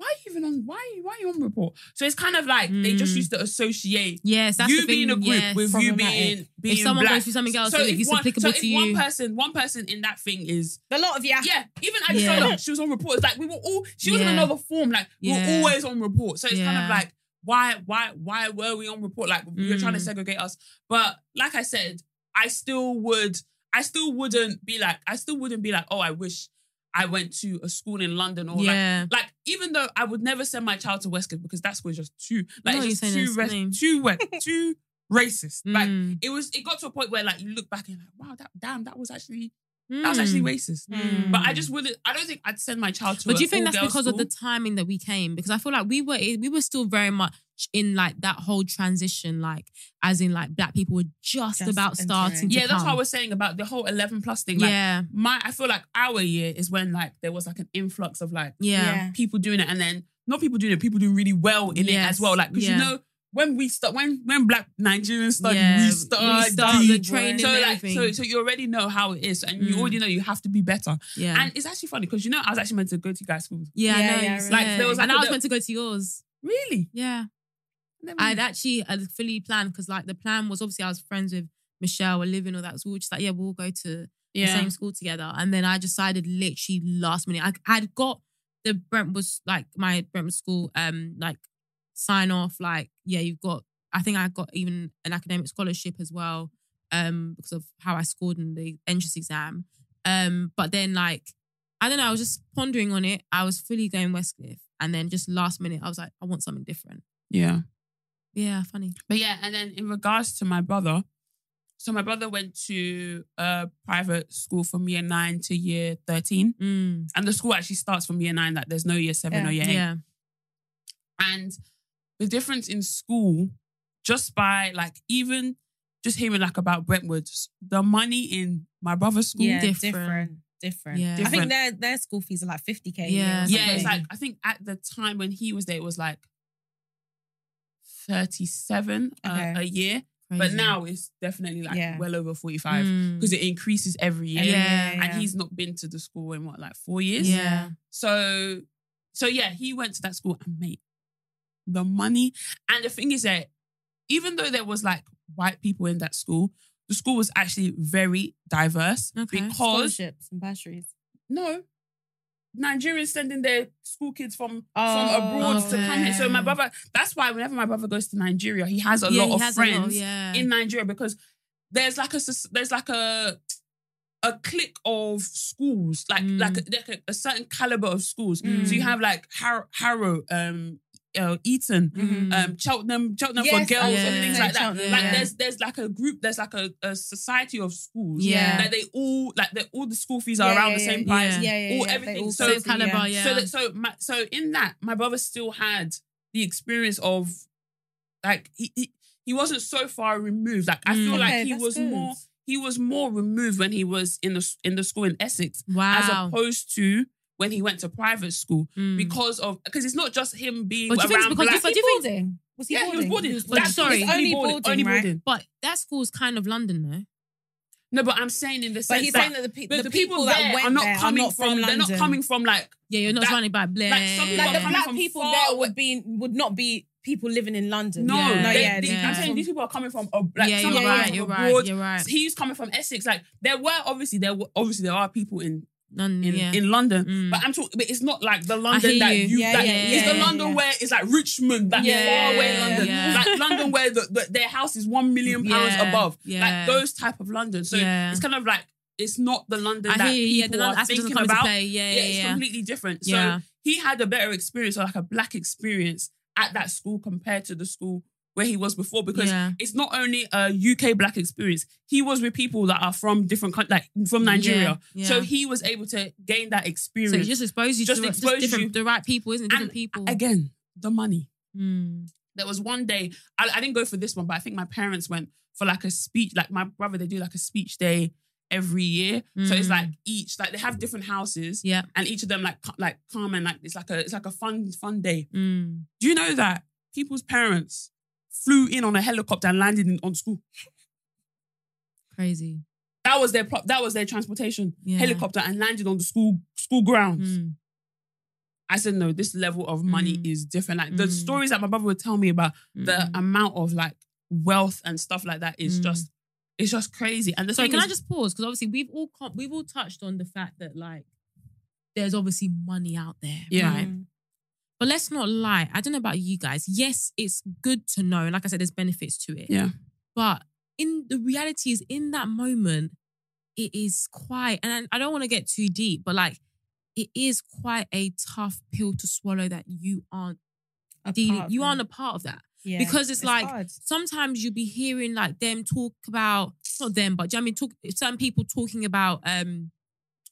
Why are you even on? Why are you, why are you on report? So it's kind of like they just Mm. used to associate Yes, that's you the being thing. a group yes. with you Problematic. being being if someone black. goes through something else, so it's if one, applicable so if to one you. person, one person in that thing is A lot of yeah. yeah. Even I Yeah. yeah. she was on report. It's like we were all. She was in another form. Like we Yeah. were always on report. So it's kind of like why why why were we on report? Like you're trying to Mm. segregate us. But like I said, I still would. I still wouldn't be like. I still wouldn't be like. Oh, I wish I went to a school in London or like yeah. like even though I would never send my child to Westgate because that school is just too like No, it's just too too west, too racist. Like Mm. it was, it got to a point where like you look back and you're like, wow, that damn, that was actually that was actually Mm. racist. Mm. But I just wouldn't. I don't think I'd send my child to. But do you think that's all-girls because of the timing that we came? Because I feel like we were we were still very much in like that whole transition, like as in like black people were just, Just about entering. starting. to Yeah, that's what I come. was saying about the whole eleven plus thing. Like, yeah, my I feel like our year is when like there was like an influx of like yeah, people doing it, and then not people doing it, people doing really well in it as well. Like because yeah. you know when we start when when black Nigerians start Yeah, we we start, start the training So like everything. so so you already know how it is, and you Mm. already know you have to be better. yeah. And it's actually funny because you know I was actually meant to go to guys' schools. yeah, I know. yeah, you I. Like, there was like and a I was little- meant to go to yours. Really? Yeah, I'd actually I'd fully planned because like the plan was obviously I was friends with Michelle, and living all that. So we were just like, yeah, we'll go to the same school together. And then I decided literally last minute. I I'd got the Brentwood like my Brentwood school um like sign off like yeah you've got I think I got even an academic scholarship as well um because of how I scored in the entrance exam um but then like I don't know I was just pondering on it I was fully going Westcliff and then just last minute I was like I want something different Yeah. yeah funny But yeah, and then in regards to my brother, so my brother went to a private school from year nine to year 13. mm, And the school actually starts from year nine, like there's no year seven Yeah. or year eight. yeah And the difference in school, just by like even just hearing like about Brentwood, the money in my brother's school. Yeah, different. different. Different. Yeah. I think their their school fees are like 50k. Yeah. Yeah, it's like I think at the time when he was there, it was like 37 uh, Okay. a year. But now it's definitely like Yeah. well over 45 Mm. because it increases every year. Yeah, Yeah. And he's not been to the school in what, like four years? yeah So, so yeah, he went to that school and made the money. And the thing is that even though there was like white people in that school, the school was actually very diverse Okay. because scholarships and bursaries. no, Nigerians sending their school kids from Oh, from abroad to come here. So my brother, that's why whenever my brother goes to Nigeria, he has a Yeah, lot of a lot, friends yeah. in Nigeria because there's like a there's like a a clique of schools, like Mm. like, a, like a, a certain caliber of schools. Mm. So you have like Har- Harrow, um, uh, Eton, Mhm. um, Cheltenham, Cheltenham Yes, for girls was and things like that. Cheltenham, Like yeah. there's there's like a group, there's like a, a society of schools. Yeah. Like they all like they all the school fees are Yeah, around yeah, the same yeah, price. Yeah. Yeah, yeah, all yeah. everything. All So go Same to- caliber, yeah. yeah. So that so my, so in that, my brother still had the experience of like he he, he wasn't so far removed. Like I feel Mm. like Okay, he was good. more he was more removed when he was in the in the school in Essex wow as opposed to when he went to private school Mm. because of because it's not just him being But do you think it's around because- black. but Was do he you boarding? Was he yeah, boarding? he was boarding. was That's- boarding. it's Sorry. only Only boarding. boarding, Only right? boarding. But that school's kind of London, though. No, but I'm saying in the But he's that, saying that the, pe- but the, people, there that went are not there coming are not from, They're not coming from like Yeah, you're not That- surrounded by Blair. like, some people Like the black people far there would be would not be people living in London. No, Yeah. no, they, yeah, they- yeah. I'm saying these people are coming from like yeah, some you're are coming right. You're right. You're right. He's coming from Essex. Like there were obviously there were obviously there are people in London, in, yeah. in London, Mm. but I'm talking. But it's not like the London that you. you. Yeah, that, yeah, it's the London yeah. where it's like Richmond, that Yeah, far away London, yeah. like London where the, the, their house is one million pounds Yeah, above, yeah. like those type of London. So Yeah. it's kind of like it's not the London I that hear you. Yeah, are thinking about. play. Yeah, yeah, it's completely different. Yeah. So he had a better experience or like a black experience at that school compared to the school where he was before because Yeah. it's not only a UK black experience. He was with people that are from different countries, like from Nigeria. Yeah, So yeah. he was able to gain that experience. So experience. it just exposes you Just to just expose different, you. the right people, isn't it? Different And people. Again, the money. Mm. There was one day, I, I didn't go for this one, but I think my parents went for like a speech, like my brother, they do like a speech day every year. So it's Mm. like each, like they have different houses Yeah. and each of them like co- like come and like it's like a it's like a fun fun day. Mm. Do you know that people's parents flew in on a helicopter and landed in, on school? Crazy. That was their pro- that was their transportation Yeah. helicopter and landed on the school school grounds. Mm. I said no, this level of money Mm. is different. Like the Mm. stories that my brother would tell me about the Mm. amount of like wealth and stuff like that is Mm. just it's just crazy. And the Sorry, thing can is, I just pause? Because obviously we've all com- we've all touched on the fact that like there's obviously money out there, Yeah. right? But let's not lie. I don't know about you guys. Yes, it's good to know, and like I said, there's benefits to it. yeah, But in the reality is, in that moment, it is quite, and I don't want to get too deep, but like it is quite a tough pill to swallow that you aren't A dealing, part you aren't a part of that. Yeah, because it's, like hard. sometimes you'll be hearing like them talk about not them, but you know what I mean talk certain people talking about um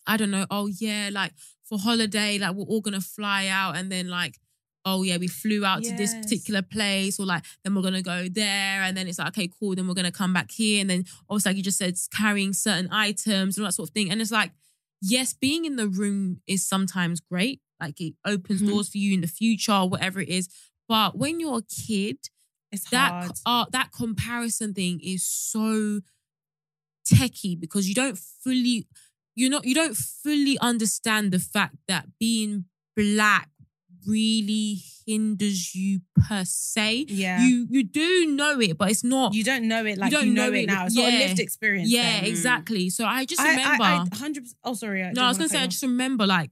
I don't know, oh yeah, like for holiday, like we're all gonna fly out and then like oh yeah, we flew out to this particular place, or like then we're gonna go there, and then it's like, okay, cool, then we're gonna come back here. And then obviously, like you just said, carrying certain items and all that sort of thing. And it's like, yes, being in the room is sometimes great. Like it opens Mhm. doors for you in the future or whatever it is. But when you're a kid, it's that hard. uh, that comparison thing is so techie because you don't fully you not you don't fully understand the fact that being black really hinders you per se. yeah. You you do know it, but it's not. You don't know it like you, don't know, know it it, now. It's not a yeah. lived experience. yeah, then. exactly. So I just I, remember. I, I, hundred. Oh, sorry. no, I was gonna say I just remember like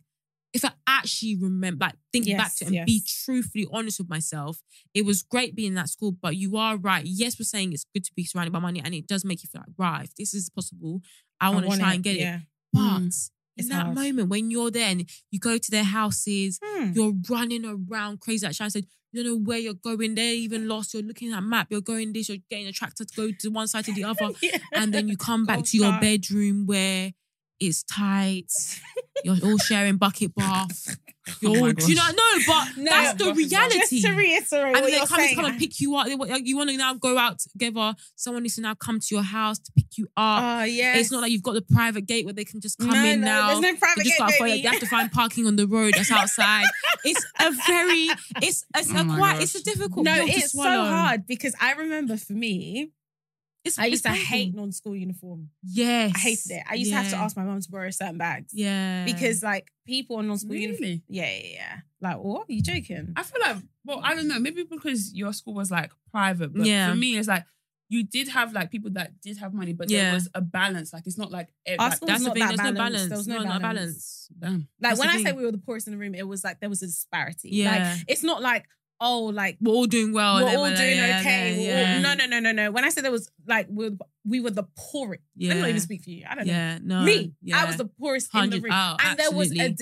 if I actually remember, like think back to it and be truthfully honest with myself, it was great being in that school. But you are right. Yes, we're saying it's good to be surrounded by money, and it does make you feel like right. If this is possible, I want to try and get it. Yeah. But Mm. in that hard. moment when you're there and you go to their houses, Hmm. you're running around crazy. Like Shine said, you don't know where you're going. They're even lost. You're looking at a map. You're going this. You're getting a tractor to go to one side to the other, Yeah. and then you come back Oh, to your God. bedroom where it's tight. You're all sharing bucket oh bath. You're Oh all, do you know? No, but No, that's the reality. Just to reiterate and what they you're come, to saying. come and pick you up. They want- You want to now go out together. Someone needs to now come to your house to pick you up. Oh yeah. It's not like you've got the private gate where they can just come no, in no, now. There's no They private just gate, gotta find, baby. they have to find parking on the road that's outside. it's a very, it's it's Oh a my quite, it's a difficult. no, pill to it's so swallow. hard because I remember for me, It's, I used to hate non-school uniform. Yes, I hated it. I used to have to ask my mom to borrow certain bags Yeah, because like people on non-school uniform. Yeah, yeah, yeah. Like what? Are you joking? I feel like, well, I don't know, maybe because your school was like private, but Yeah. for me, it's like you did have like people that did have money, but Yeah. there was a balance. Like it's not like, Our like that's the not thing. that There's no balance. There was no not balance. damn. Like That's when I say we were the poorest in the room, it was like there was a disparity. Yeah. Like it's not like oh like We're all doing well. we're all like, doing yeah, okay. Yeah, We're all- yeah. no, no, no, no, no. When I said there was like we were, we were the poorest. Let me not even speak for you. I don't know. Yeah, no, Me, Yeah. I was the poorest in the room, oh, and there was a absolutely.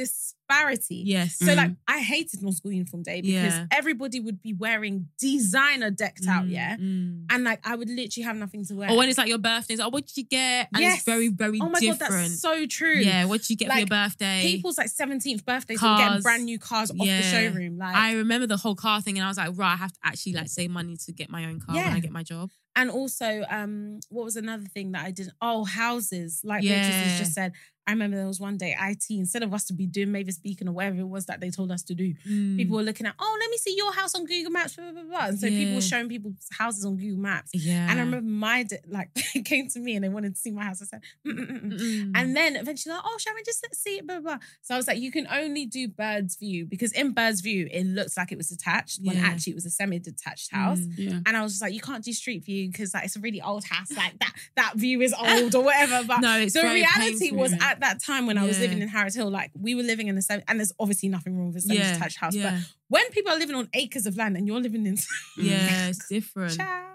Disparity. yes. So Mm. like I hated non-school uniform day because Yeah. everybody would be wearing designer decked out, Mm, yeah. mm. And like I would literally have nothing to wear. Or when it's like your birthday, it's like, oh, what did you get? And Yes. it's very, very oh my different. god, that's so true. Yeah, what did you get for your birthday? People's like 17th birthdays will get Cars. brand new cars off the showroom. Like I remember the whole car thing, and I was like, right, I have to actually like save money to get my own car when I get my job. And also, um, what was another thing that I did? Oh, houses. Like Rachel Yeah. has just said. I remember there was one day IT, instead of us to be doing Mavis Beacon or whatever it was that they told us to do, Mm. people were looking at, oh, let me see your house on Google Maps, blah, blah, blah, blah. And so people were showing people's houses on Google Maps. yeah, And I remember my, d- like, it came to me and they wanted to see my house. I said, mm, mm, mm. And then eventually, like, oh, Sharon, just let's see it, blah, blah, blah. So I was like, you can only do bird's view because in bird's view, it looks like it was detached when actually it was a semi detached house. Mm. Yeah. And I was just like, you can't do street view because like it's a really old house. Like that that view is old or whatever. But no, it's the reality painful. was at that time when I was Yeah. living in Harold Hill, like we were living in the same, and there's obviously nothing wrong with a semi-detached house. yeah, But when people are living on acres of land and you're living in yeah, it's different. Ciao.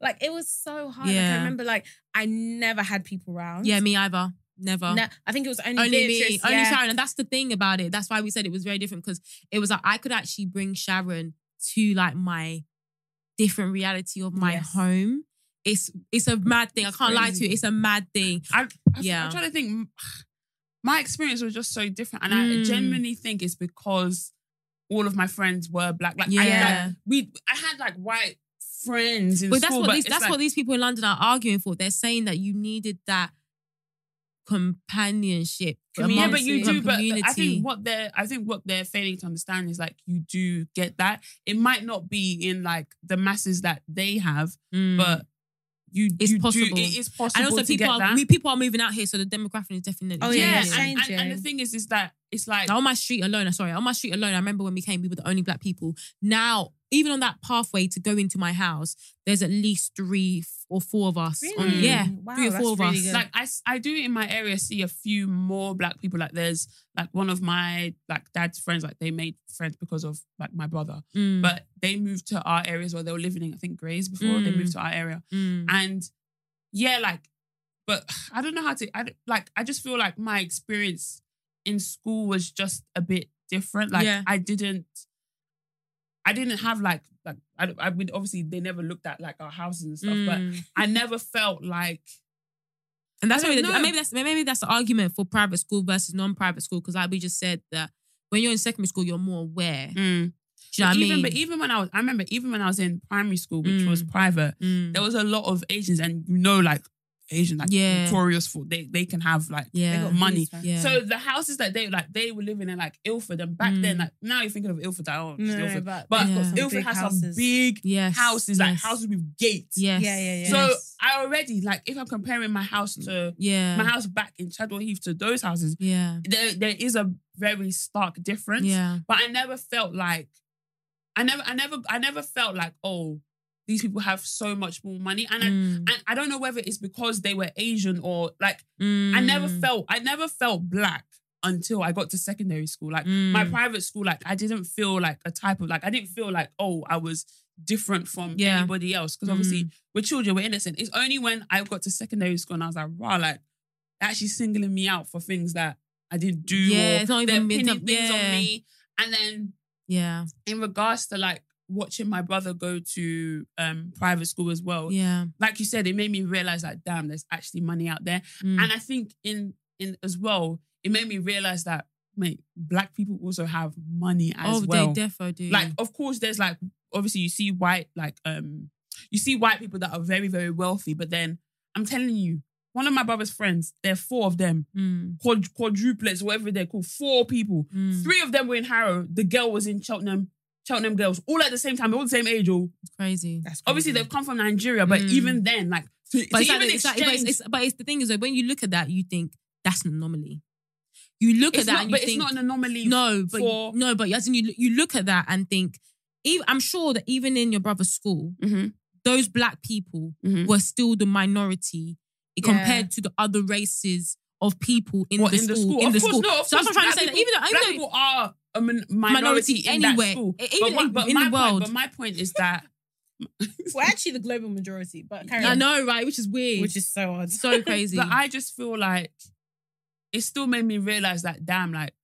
like it was so hard. Like, I remember like I never had people around. Yeah, me either. Never. No, I think it was only, only me, only. Sharon, and that's the thing about it. That's why we said it was very different because it was like I could actually bring Sharon to like my different reality of my Yes. home. It's it's a mad thing. I can't lie to you. It's a mad thing. I, I Yeah. I'm trying to think. My experience was just so different, and Mm. I genuinely think it's because all of my friends were black. Like, I, Yeah. like we, I had like white friends in But that's school, what but these that's like, what these people in London are arguing for. They're saying that you needed that companionship. Yeah, but you do. But community. I think what they're, I think what they're failing to understand is like you do get that. It might not be in like the masses that they have, Mm. but you, It's you possible. Do, it is possible and also to people get are that. we, people are moving out here, so the demographic is definitely Oh, yeah, yeah, and, it's and, and the thing is, is that it's like Like, on my street alone, sorry, on my street alone, I remember when we came, we were the only black people. Now, even on that pathway to go into my house, there's at least three or four of us. On, yeah, Wow, three or four of really us. good. like I, s- I do in my area see a few more black people like there's like one of my like dad's friends like they made friends because of like my brother Mm, but they moved to our areas where they were living in I think Grays before they Mm. moved to our area mm, and yeah like but I don't know how to I like I just feel like my experience in school was just a bit different like Yeah. I didn't I didn't have like like I, I mean obviously they never looked at like our houses and stuff, but Mm. I never felt like And that's maybe, know. maybe that's maybe that's the argument for private school versus non-private school because like we just said that when you're in secondary school you're more aware. Do you know what I even mean? but even when I was I remember even when I was in primary school, which was Mm. private, Mm. there was a lot of Asians, and you know, like Asian, like Yeah. notorious for they they can have like yeah, they got money. Yeah. So the houses that they like they were living in like Ilford, and back then Mm. like now you're thinking of Ilford, like, oh, No, Ilford. but, but Yeah. some Ilford big has some big yes, houses, like yes, houses with gates. Yes. Yeah, yeah, yeah. So yes. I already like if I'm comparing my house to yeah, my house back in Chadwell Heath to those houses, yeah, there there is a very stark difference. yeah, But I never felt like I never I never I never felt like, oh, these people have so much more money. And I Mm, and I don't know whether it's because they were Asian or like I never mm, felt I never felt black until I got to secondary school. Like my mm. private school, like I didn't feel like a type of like I didn't feel like oh I was different from Yeah. anybody else because obviously we're children, we're innocent. It's only when I got to secondary school and I was like, wow, like they're actually singling me out for things that I didn't do. Yeah, or it's not even pinning things yeah. on me. And then yeah, in regards to like watching my brother go to um private school as well, yeah, like you said, it made me realize like, damn, there's actually money out there. mm. And I think in in as well, it made me realize that mate, black people also have money as oh, well. they defo do. like, of course, there's like obviously you see white like um you see white people that are very very wealthy, but then I'm telling you, one of my brother's friends, there are four of them, Mm, quad, quadruplets, whatever they're called, four people. mm. Three of them were in Harrow. The girl was in Cheltenham. Cheltenham girls, all at the same time, all the same age. All It's crazy. That's obviously they've come from Nigeria, but Mm. even then, like to, But to it's, like, even it's, like, but, exchange, it's, it's, but it's the thing is that when you look at that, you think that's an anomaly. You look it's at that, not, and you but think, it's not an anomaly. no, but for- no, but as in you, you look at that and think, even, I'm sure that even in your brother's school, Mhm. those black people Mhm. were still the minority Yeah. compared to the other races of people in, What, the, in the school, school. In of the course, school. no. Of so that's what I'm trying to say. black That even though, people, black people are a min- minority, minority in that anywhere, school. even but, what- in- but in my the point, world. but my point is that We're actually the global majority, but carry I on. know, right? Which is weird. which is so odd. so crazy. But I just feel like it still made me realize that damn, like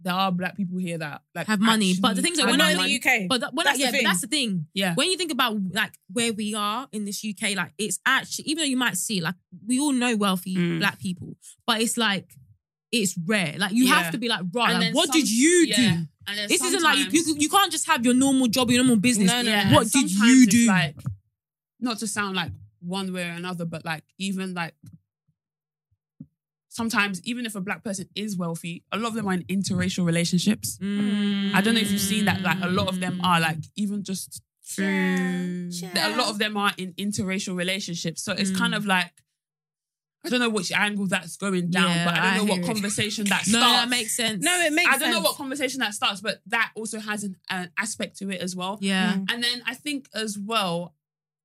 there are black people here that like Have money. But the actually thing is that have we're We're not not in in the UK. But that, when That's I, the yeah, but that's the thing. Yeah. When you think about like where we are in this UK, like it's actually even though you might see like we all know wealthy Mm. black people, but it's like it's rare. Like you Yeah. have to be like, right, like, what some- did you yeah. do? And This isn't like you, you. You can't just have your normal job, your normal business. No, no, Yeah, What did you do? Like, not to sound like one way or another, but like even like sometimes even if a black person is wealthy, a lot of them are in interracial relationships. I don't know if you've seen that. Like a lot of them are like even just True. a lot of them are in interracial relationships. So it's kind Mm. of like I don't know which angle that's going down, Yeah, but I don't I know what hear it. conversation that No, that makes sense. No, it makes I don't know what conversation that starts, but that also has an, an aspect to it as well. Yeah. Mm. And then I think as well,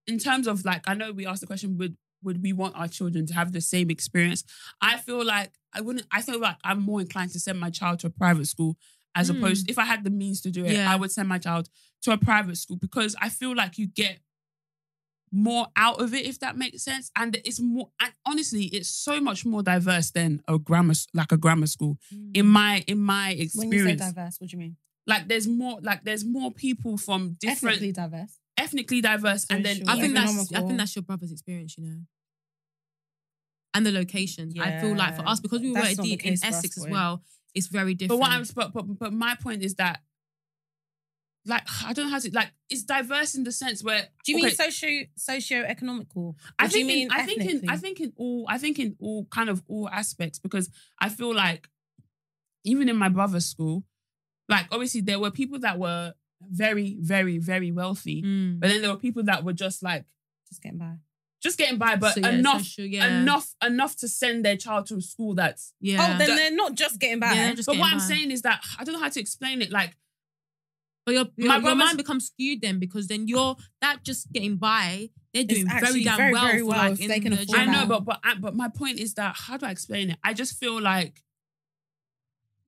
in terms of like, I know we asked the question, would would we want our children to have the same experience? I feel like I wouldn't. I feel like I'm more inclined to send my child to a private school as Mm. opposed. If I had the means to do it, Yeah. I would send my child to a private school because I feel like you get more out of it, if that makes sense. And it's more. And honestly, it's so much more diverse than a grammar, like a grammar school. In my in my When you say experience, diverse, what do you mean? like there's more. Like there's more people from different Ethnically diverse. Ethnically diverse, and then I think that's I think that's your brother's experience, you know. And the location. I feel like for us, because we were That's not the deep in case for us, Essex as boy. well, it's very different. But different. what I'm but, but but my point is that like I don't know how to like it's diverse in the sense where Do you okay, mean socio socio-economical? I Or do you think in, I think in ethnically? I think in all I think in all kind of all aspects because I feel like even in my brother's school, like obviously there were people that were very very very wealthy, Mm. but then there were people that were just like just getting by. just getting by, but So, yeah, enough social, yeah. enough enough to send their child to a school that's Yeah. Oh, then That- they're not just getting by. Yeah, just but what getting I'm saying is that I don't know how to explain it. Like But your, your, My your mind becomes skewed then because then you're that just getting by. They're doing very damn very, well very for well like if in they can afford I know, but but I- but my point is that how do I explain it? I just feel like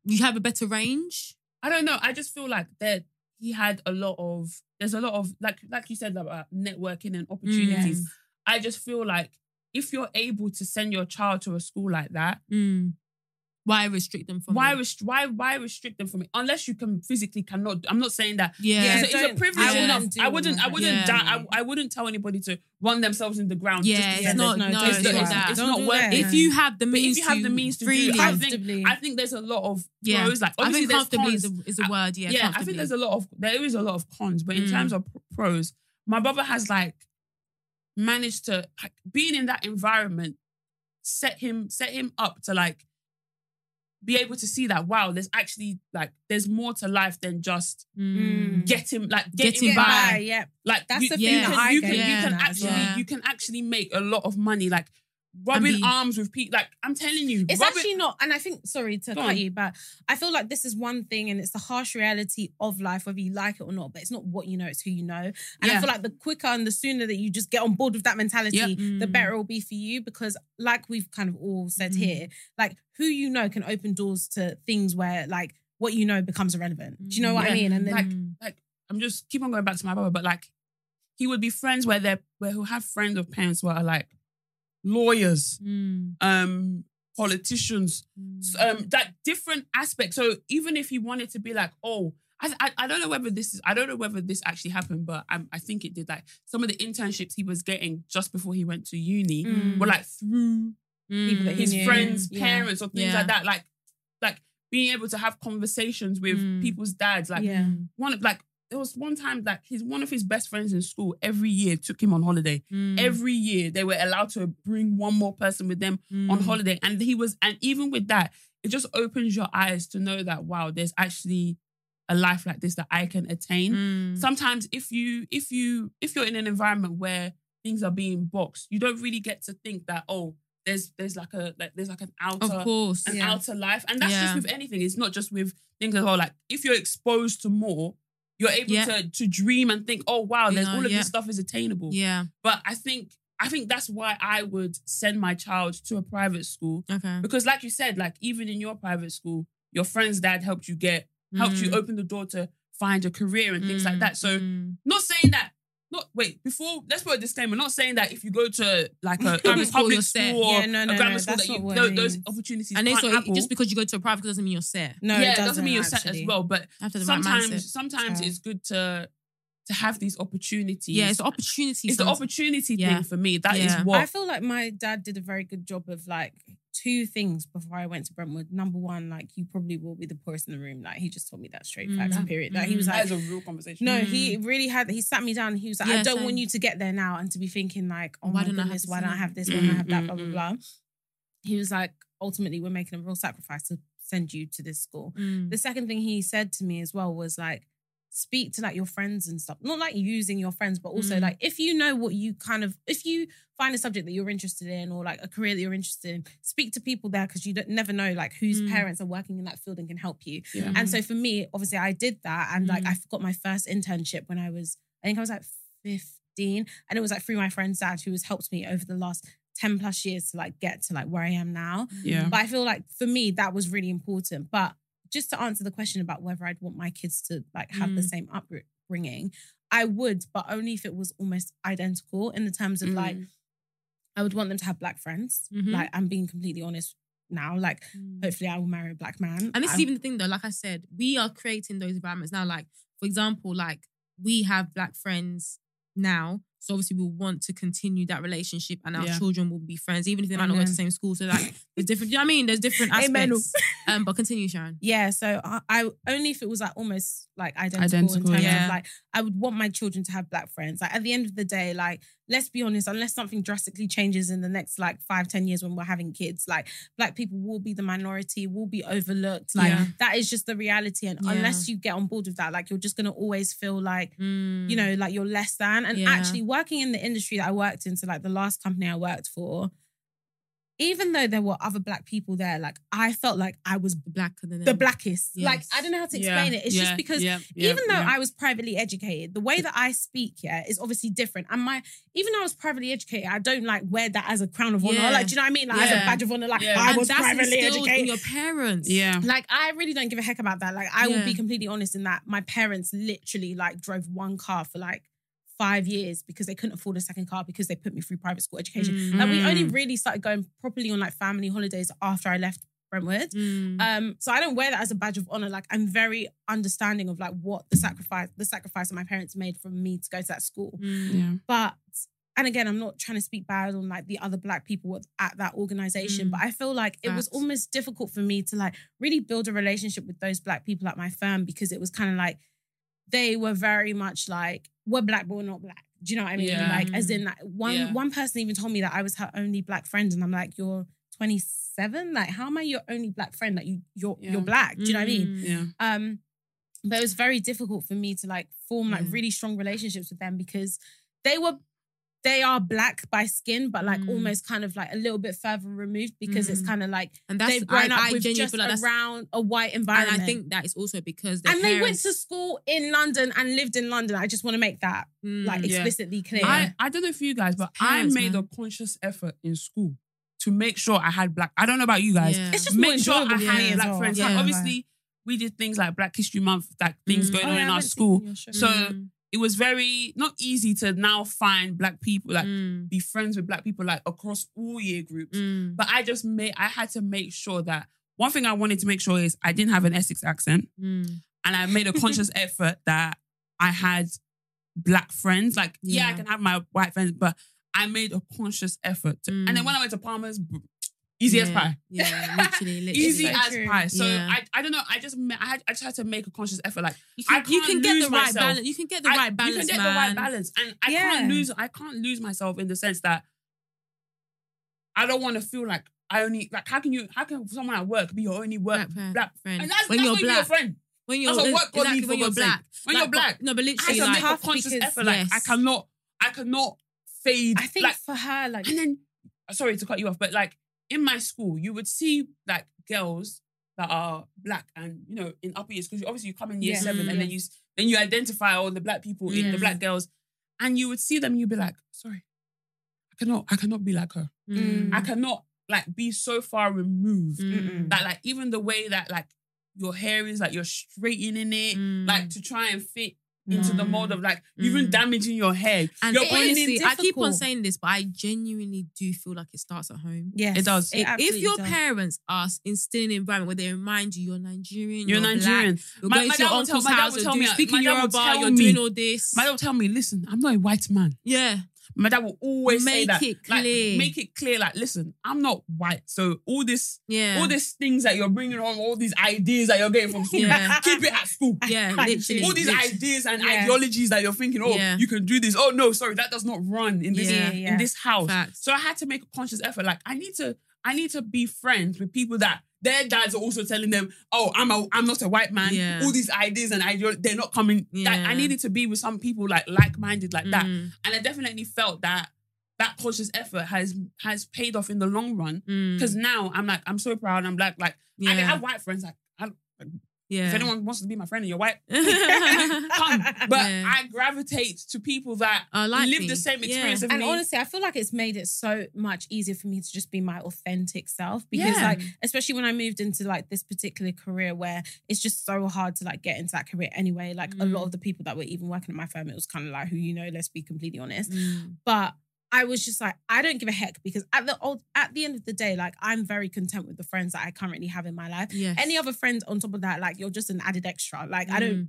you have a better range. I don't know. I just feel like that he had a lot of there's a lot of like like you said about networking and opportunities. I just feel like if you're able to send your child to a school like that, Mm. Why restrict them from? why it? rest- why why restrict them from it unless you can physically cannot i'm not saying that Yeah. Yeah, it's, a, it's a privilege I enough wouldn't i wouldn't i wouldn't Yeah. da- I, I wouldn't tell anybody to run themselves in the ground Yeah, just it's not- there's- no, it's, it's it's, not it's. Don't not do worth it if you have the means, if you have the means to freely, do it, I think I think there's a lot of yeah. pros. Like I think there's comfortably is cons. a, is a I- word. Yeah, yeah, I think there's a lot of there is a lot of cons, but in Mm. terms of pros, my brother has like managed to like, being in that environment set him set him up to like be able to see that wow, there's actually like there's more to life than just Mm. getting like Getting getting by. by. yeah. Like That's you, the you thing can, that you get can, you from can that as actually well. you can actually make a lot of money like rubbing be- arms with people. Like I'm telling you, It's actually not, and I think, sorry to Go cut on. you, but I feel like this is one thing, and it's the harsh reality of life, whether you like it or not. But it's not what you know; it's who you know. And I feel like the quicker and the sooner that you just get on board with that mentality, Yeah. the Mm. better it will be for you. Because, like we've kind of all said Mm. here, like who you know can open doors to things where like what you know becomes irrelevant. Do you know what I mean? And then Like- Mm. like I'm just keep on going back to my brother, but like he would be friends where they're where he'll have friends of parents who are like lawyers, Mm. um, politicians, s- um, that different aspects. So even if he wanted to be like, oh, I, I, I don't know whether this is I don't know whether this actually happened, but I, I think it did. Like some of the internships he was getting just before he went to uni Mm. were like through People that he his knew. friends, Yeah. parents, or things Yeah. like that. Like like being able to have conversations with Mm. people's dads. Like Yeah. one of like there was one time like his one of his best friends in school every year took him on holiday. Mm. Every year they were allowed to bring one more person with them on Mm. holiday, and he was and even with that, it just opens your eyes to know that wow, there's actually a life like this that I can attain. Mm. Sometimes if you if you if you're in an environment where things are being boxed, you don't really get to think that oh. There's there's like a like there's like an outer Of course. an Yeah. outer life. And that's Yeah. just with anything. It's not just with things as well. Like if you're exposed to more, you're able Yeah. to to dream and think, oh wow, there's Yeah, all of yeah. this stuff is attainable. Yeah. But I think I think that's why I would send my child to a private school. Okay. Because like you said, like even in your private school, your friend's dad helped you get helped you Mm. open the door to find a career and things like Mm, that. So mm. not saying that not wait before. Let's put a disclaimer. Not saying that if you go to like a, a Public school, or Yeah, no, no, a grammar no, school that you not what tho- it those opportunities and also happen just because you go to a private school doesn't mean you're set. no, yeah, it doesn't, mean you're set as well. But the right sometimes, sometimes Yeah. it's good to to have these opportunities. Yeah, it's the opportunity. It's the opportunity Yeah. thing for me. That is what I feel like my dad did a very good job of like two things before I went to Brentwood. Number one, like you probably will be the poorest in the room. Like he just told me that straight facts. Mm. Period. Like he was Mm. like, that is a real conversation. no, Mm. he really had. He sat me down. He was like, Yeah, I don't same. want you to get there now and to be thinking like, oh Why my don't I have goodness, this why don't I have this? Why don't I have that? Mm, Blah blah mm, blah. He was like, ultimately, we're making a real sacrifice to send you to this school. The second thing he said to me as well was like, speak to like your friends and stuff. Not like using your friends, but also Mm. like if you know what you kind of, if you find a subject that you're interested in or like a career that you're interested in, speak to people there because you don't never know like whose Mm. parents are working in that field and can help you. Yeah. And so for me, obviously, I did that, and like Mm. I got my first internship when I was, I think I was like fifteen, and it was like through my friend's dad who has helped me over the last ten plus years to like get to like where I am now. Yeah. But I feel like for me that was really important. But just to answer the question about whether I'd want my kids to like have the Mm. same upbringing, I would, but only if it was almost identical in the terms of like Mm. I would want them to have black friends. Mhm. Like I'm being completely honest now. Like Mm. hopefully I will marry a black man. And this is even the thing though, like I said, we are creating those environments now. Like, for example, like we have black friends now. So obviously we want to continue that relationship and our Yeah. children will be friends, even if they might not go to the same school. So like there's different, you know what I mean? There's different aspects. um, but continue, Sharon. Yeah, so I, I only if it was like almost like identical, Identical, in terms yeah. of like I would want my children to have black friends. Like at the end of the day, like let's be honest, unless something drastically changes in the next like five, ten years when we're having kids, like black people will be the minority, will be overlooked. Like Yeah. that is just the reality. And Yeah. unless you get on board with that, like you're just gonna always feel like Mm. you know, like you're less than. And Yeah. actually working in the industry that I worked in, so like the last company I worked for, even though there were other black people there, like I felt like I was blacker than the blackest. Like I don't know how to Yeah, explain it. It's yeah, just because yeah, yeah, even though yeah. I was privately educated, the way that I speak, yeah, is obviously different. And my even though I was privately educated, I don't like wear that as a crown of honor. Yeah. Like, do you know what I mean? Like as a badge of honor, like Yeah. I And was that's privately educated. in your parents. yeah. Like I really don't give a heck about that. Like I will be completely honest in that my parents literally like drove one car for like five years because they couldn't afford a second car because they put me through private school education. Mm. Like we only really started going properly on like family holidays after I left Brentwood. Mm. Um, so I don't wear that as a badge of honor. Like I'm very understanding of like what the sacrifice, the sacrifice that my parents made for me to go to that school. Mm. Yeah. But and again, I'm not trying to speak bad on like the other black people at that organization, Mm. but I feel like it was almost difficult for me to like really build a relationship with those black people at my firm because it was kind of like they were very much like we're black, but we're not black. Do you know what I mean? Yeah. Like as in like one Yeah. one person even told me that I was her only black friend, and I'm like, you're 27. Like, how am I your only black friend? Like you you're Yeah. you're black. Do you know what I mean? Mm. Yeah. Um, but it was very difficult for me to like form like really strong relationships with them because they were they are black by skin, but like Mm. almost kind of like a little bit further removed because it's Mm. kind of like And that's they've grown I, up I with just like around a white and environment. I think that is also because and they went to school in London and lived in London. I just want to make that Mm. like Yeah. explicitly clear. I, I don't know for you guys, but Parents, I made man. a conscious effort in school to make sure I had black. I don't know about you guys. Yeah. it's just Make sure I had black well. friends. Yeah. Like, obviously, we did things like Black History Month, like things Mm. going Oh, on yeah, in our school. So Mm. It was very not easy to now find black people, like Mm. be friends with black people, like across all year groups. Mm. But I just made, I had to make sure that one thing I wanted to make sure is I didn't have an Essex accent. Mm. and I made a conscious effort that I had black friends. Like, yeah. I can have my white friends, but I made a conscious effort. To, And then Mm. when I went to Palmer's, b- easy as pie. Yeah, literally, literally. Easy so as true. pie. So Yeah. I, I don't know. I just I had I just had to make a conscious effort. Like You I can, you can't get lose the right myself. balance. You can get the I- right balance, you can get man. the right balance, and I Yeah. can't lose. I can't lose myself in the sense that I don't want to feel like I only like. How can you? How can someone at work be your only work Black friend. black friend. And that's, when that's you're not even your black, friend. when you're That's a work exactly, when you're God's sake. black, When Like, you're black, no, but literally, had to like, make a conscious because- effort. Like I cannot, I cannot fade. I think like, for her, like and then sorry to cut you off, but like in my school, you would see like girls that are black and you know in upper years because obviously you come in year Yeah. seven and then you then you identify all the black people in the black girls, and you would see them, you'd be like, sorry, I cannot, I cannot be like her. Mm. I cannot like be so far removed Mm. that like even the way that like your hair is like you're straightening it Mm. like to try and fit into the mold of like even Mm. damaging your hair. And you're it honestly, I keep on saying this, but I genuinely do feel like it starts at home. yes, It does. It if your does. parents are instilling an environment where they remind you you're Nigerian, You're you're, Nigerian. black, you're My- going my to your would tell- uncle's my dad house, you're tell me- speaking Yoruba, you're me- doing all this. My dad will tell me, listen, I'm not a white man. yeah, My dad will always say Make that. it Like, clear. make it clear. Like, listen, I'm not white. So all this, yeah, all these things that you're bringing on, all these ideas that you're getting from school, Yeah. keep it at school. yeah, literally. all these literally. ideas and Yeah. ideologies that you're thinking, oh, Yeah. you can do this. Oh no, sorry, that does not run in this in this house. Facts. So I had to make a conscious effort. Like I need to, I need to be friends with people that their dads are also telling them, oh, I'm a, I'm not a white man. Yeah. All these ideas and ideologies, they're not coming. Like, I needed to be with some people like like-minded like that. Mm, And I definitely felt that that conscious effort has has paid off in the long run. mm, Because now I'm like, I'm so proud. I'm black. Like I can Yeah. have white friends. Like I, yeah. if anyone wants to be my friend and you're white, come. But Yeah. I gravitate to people that Uh, like live me. the same Yeah. experience of me. And me. honestly, I feel like it's made it so much easier for me to just be my authentic self because, Yeah. like, especially when I moved into like this particular career where it's just so hard to like get into that career anyway. Like, a Mm. lot of the people that were even working at my firm, it was kind of like who you know. Let's be completely honest. Mm, But I was just like, I don't give a heck because at the old, at the end of the day, like, I'm very content with the friends that I currently have in my life. yes. Any other friends on top of that, like, you're just an added extra. Like, I don't. Mm.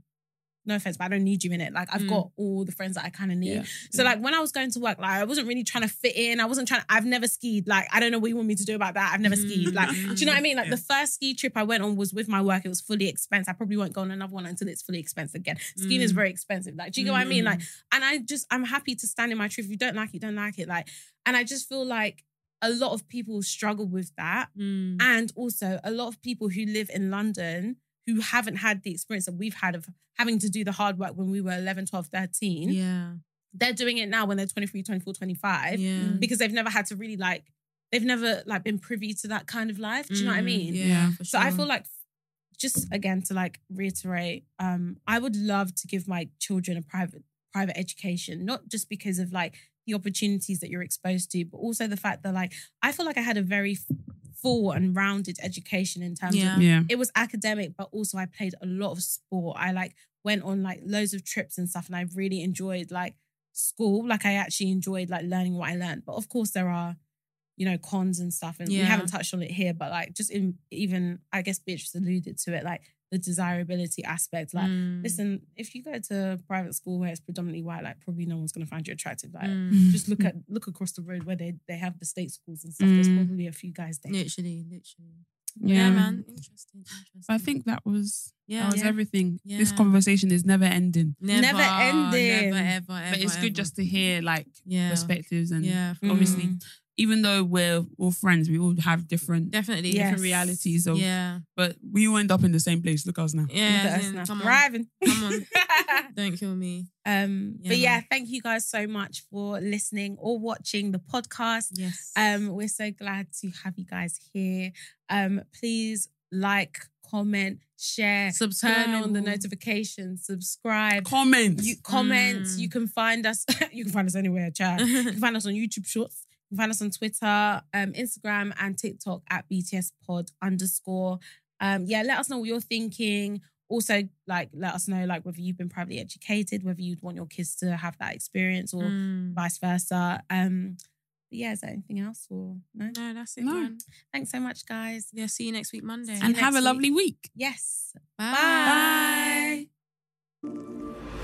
Mm, No offense, but I don't need you in it. Like I've Mm. got all the friends that I kind of need. Yeah. So like when I was going to work, like I wasn't really trying to fit in. I wasn't trying. I've never skied. Like I don't know what you want me to do about that. I've never skied. Like do you know what I mean? Like the first ski trip I went on was with my work. It was fully expensive. I probably won't go on another one until it's fully expensive again. Skiing is Mm. very expensive. Like do you get what I mean? Like and I just I'm happy to stand in my truth. If you don't like it, don't like it. Like and I just feel like a lot of people struggle with that. mm, And also, a lot of people who live in London who haven't had the experience that we've had of having to do the hard work when we were 11, 12, 13, yeah. they're doing it now when they're 23, 24, 25 Yeah. because they've never had to really like, they've never like been privy to that kind of life. Do you know what I Mm, mean? Yeah. for So I feel like just again to like reiterate, um, I would love to give my children a private private education, not just because of like the opportunities that you're exposed to, but also the fact that like I feel like I had a very full and rounded education in terms Yeah. of yeah. it was academic, but also I played a lot of sport. I like went on like loads of trips and stuff, and I really enjoyed like school. Like I actually enjoyed like learning what I learned. But of course, there are you know, cons and stuff. And we haven't touched on it here, but like just in even I guess Beatrice alluded to it, like the desirability aspect. Like, Mm. listen, if you go to private school where it's predominantly white, like probably no one's gonna find you attractive. Like Mm. just look at look across the road where they they have the state schools and stuff. There's Mm. probably a few guys there. Literally, literally. Yeah. Yeah, man. Interesting. Interesting. I think that was yeah, that was Yeah. everything. This conversation is never ending. never, Never ending. Never, ever, ever. But it's ever. good just to hear like yeah, perspectives and yeah. obviously Mm. Even though we're all friends, we all have different Definitely. Yeah. different Yes. realities of Yeah. but we all end up in the same place. Look at us now. Yeah. Look at as us in, now. Come on. Thriving. Come on. Don't kill me. Um, Yeah, but yeah, thank you guys so much for listening or watching the podcast. Yes. Um, we're so glad to have you guys here. Um, please like, comment, share, Subscribe. turn on the notifications, subscribe. Comment. You comment. Mm. You can find us. you can find us anywhere, chat. You can find us on YouTube Shorts. You can find us on Twitter, um, Instagram, and TikTok at BTS Pod underscore. Um, yeah, let us know what you're thinking. Also, like, let us know like whether you've been privately educated, whether you'd want your kids to have that experience, or Mm. vice versa. Um, but yeah, is there anything else or no? No, that's it. No. man. Thanks so much, guys. Yeah. See you next week, Monday. See and have a next lovely week. Yes. Bye. Bye.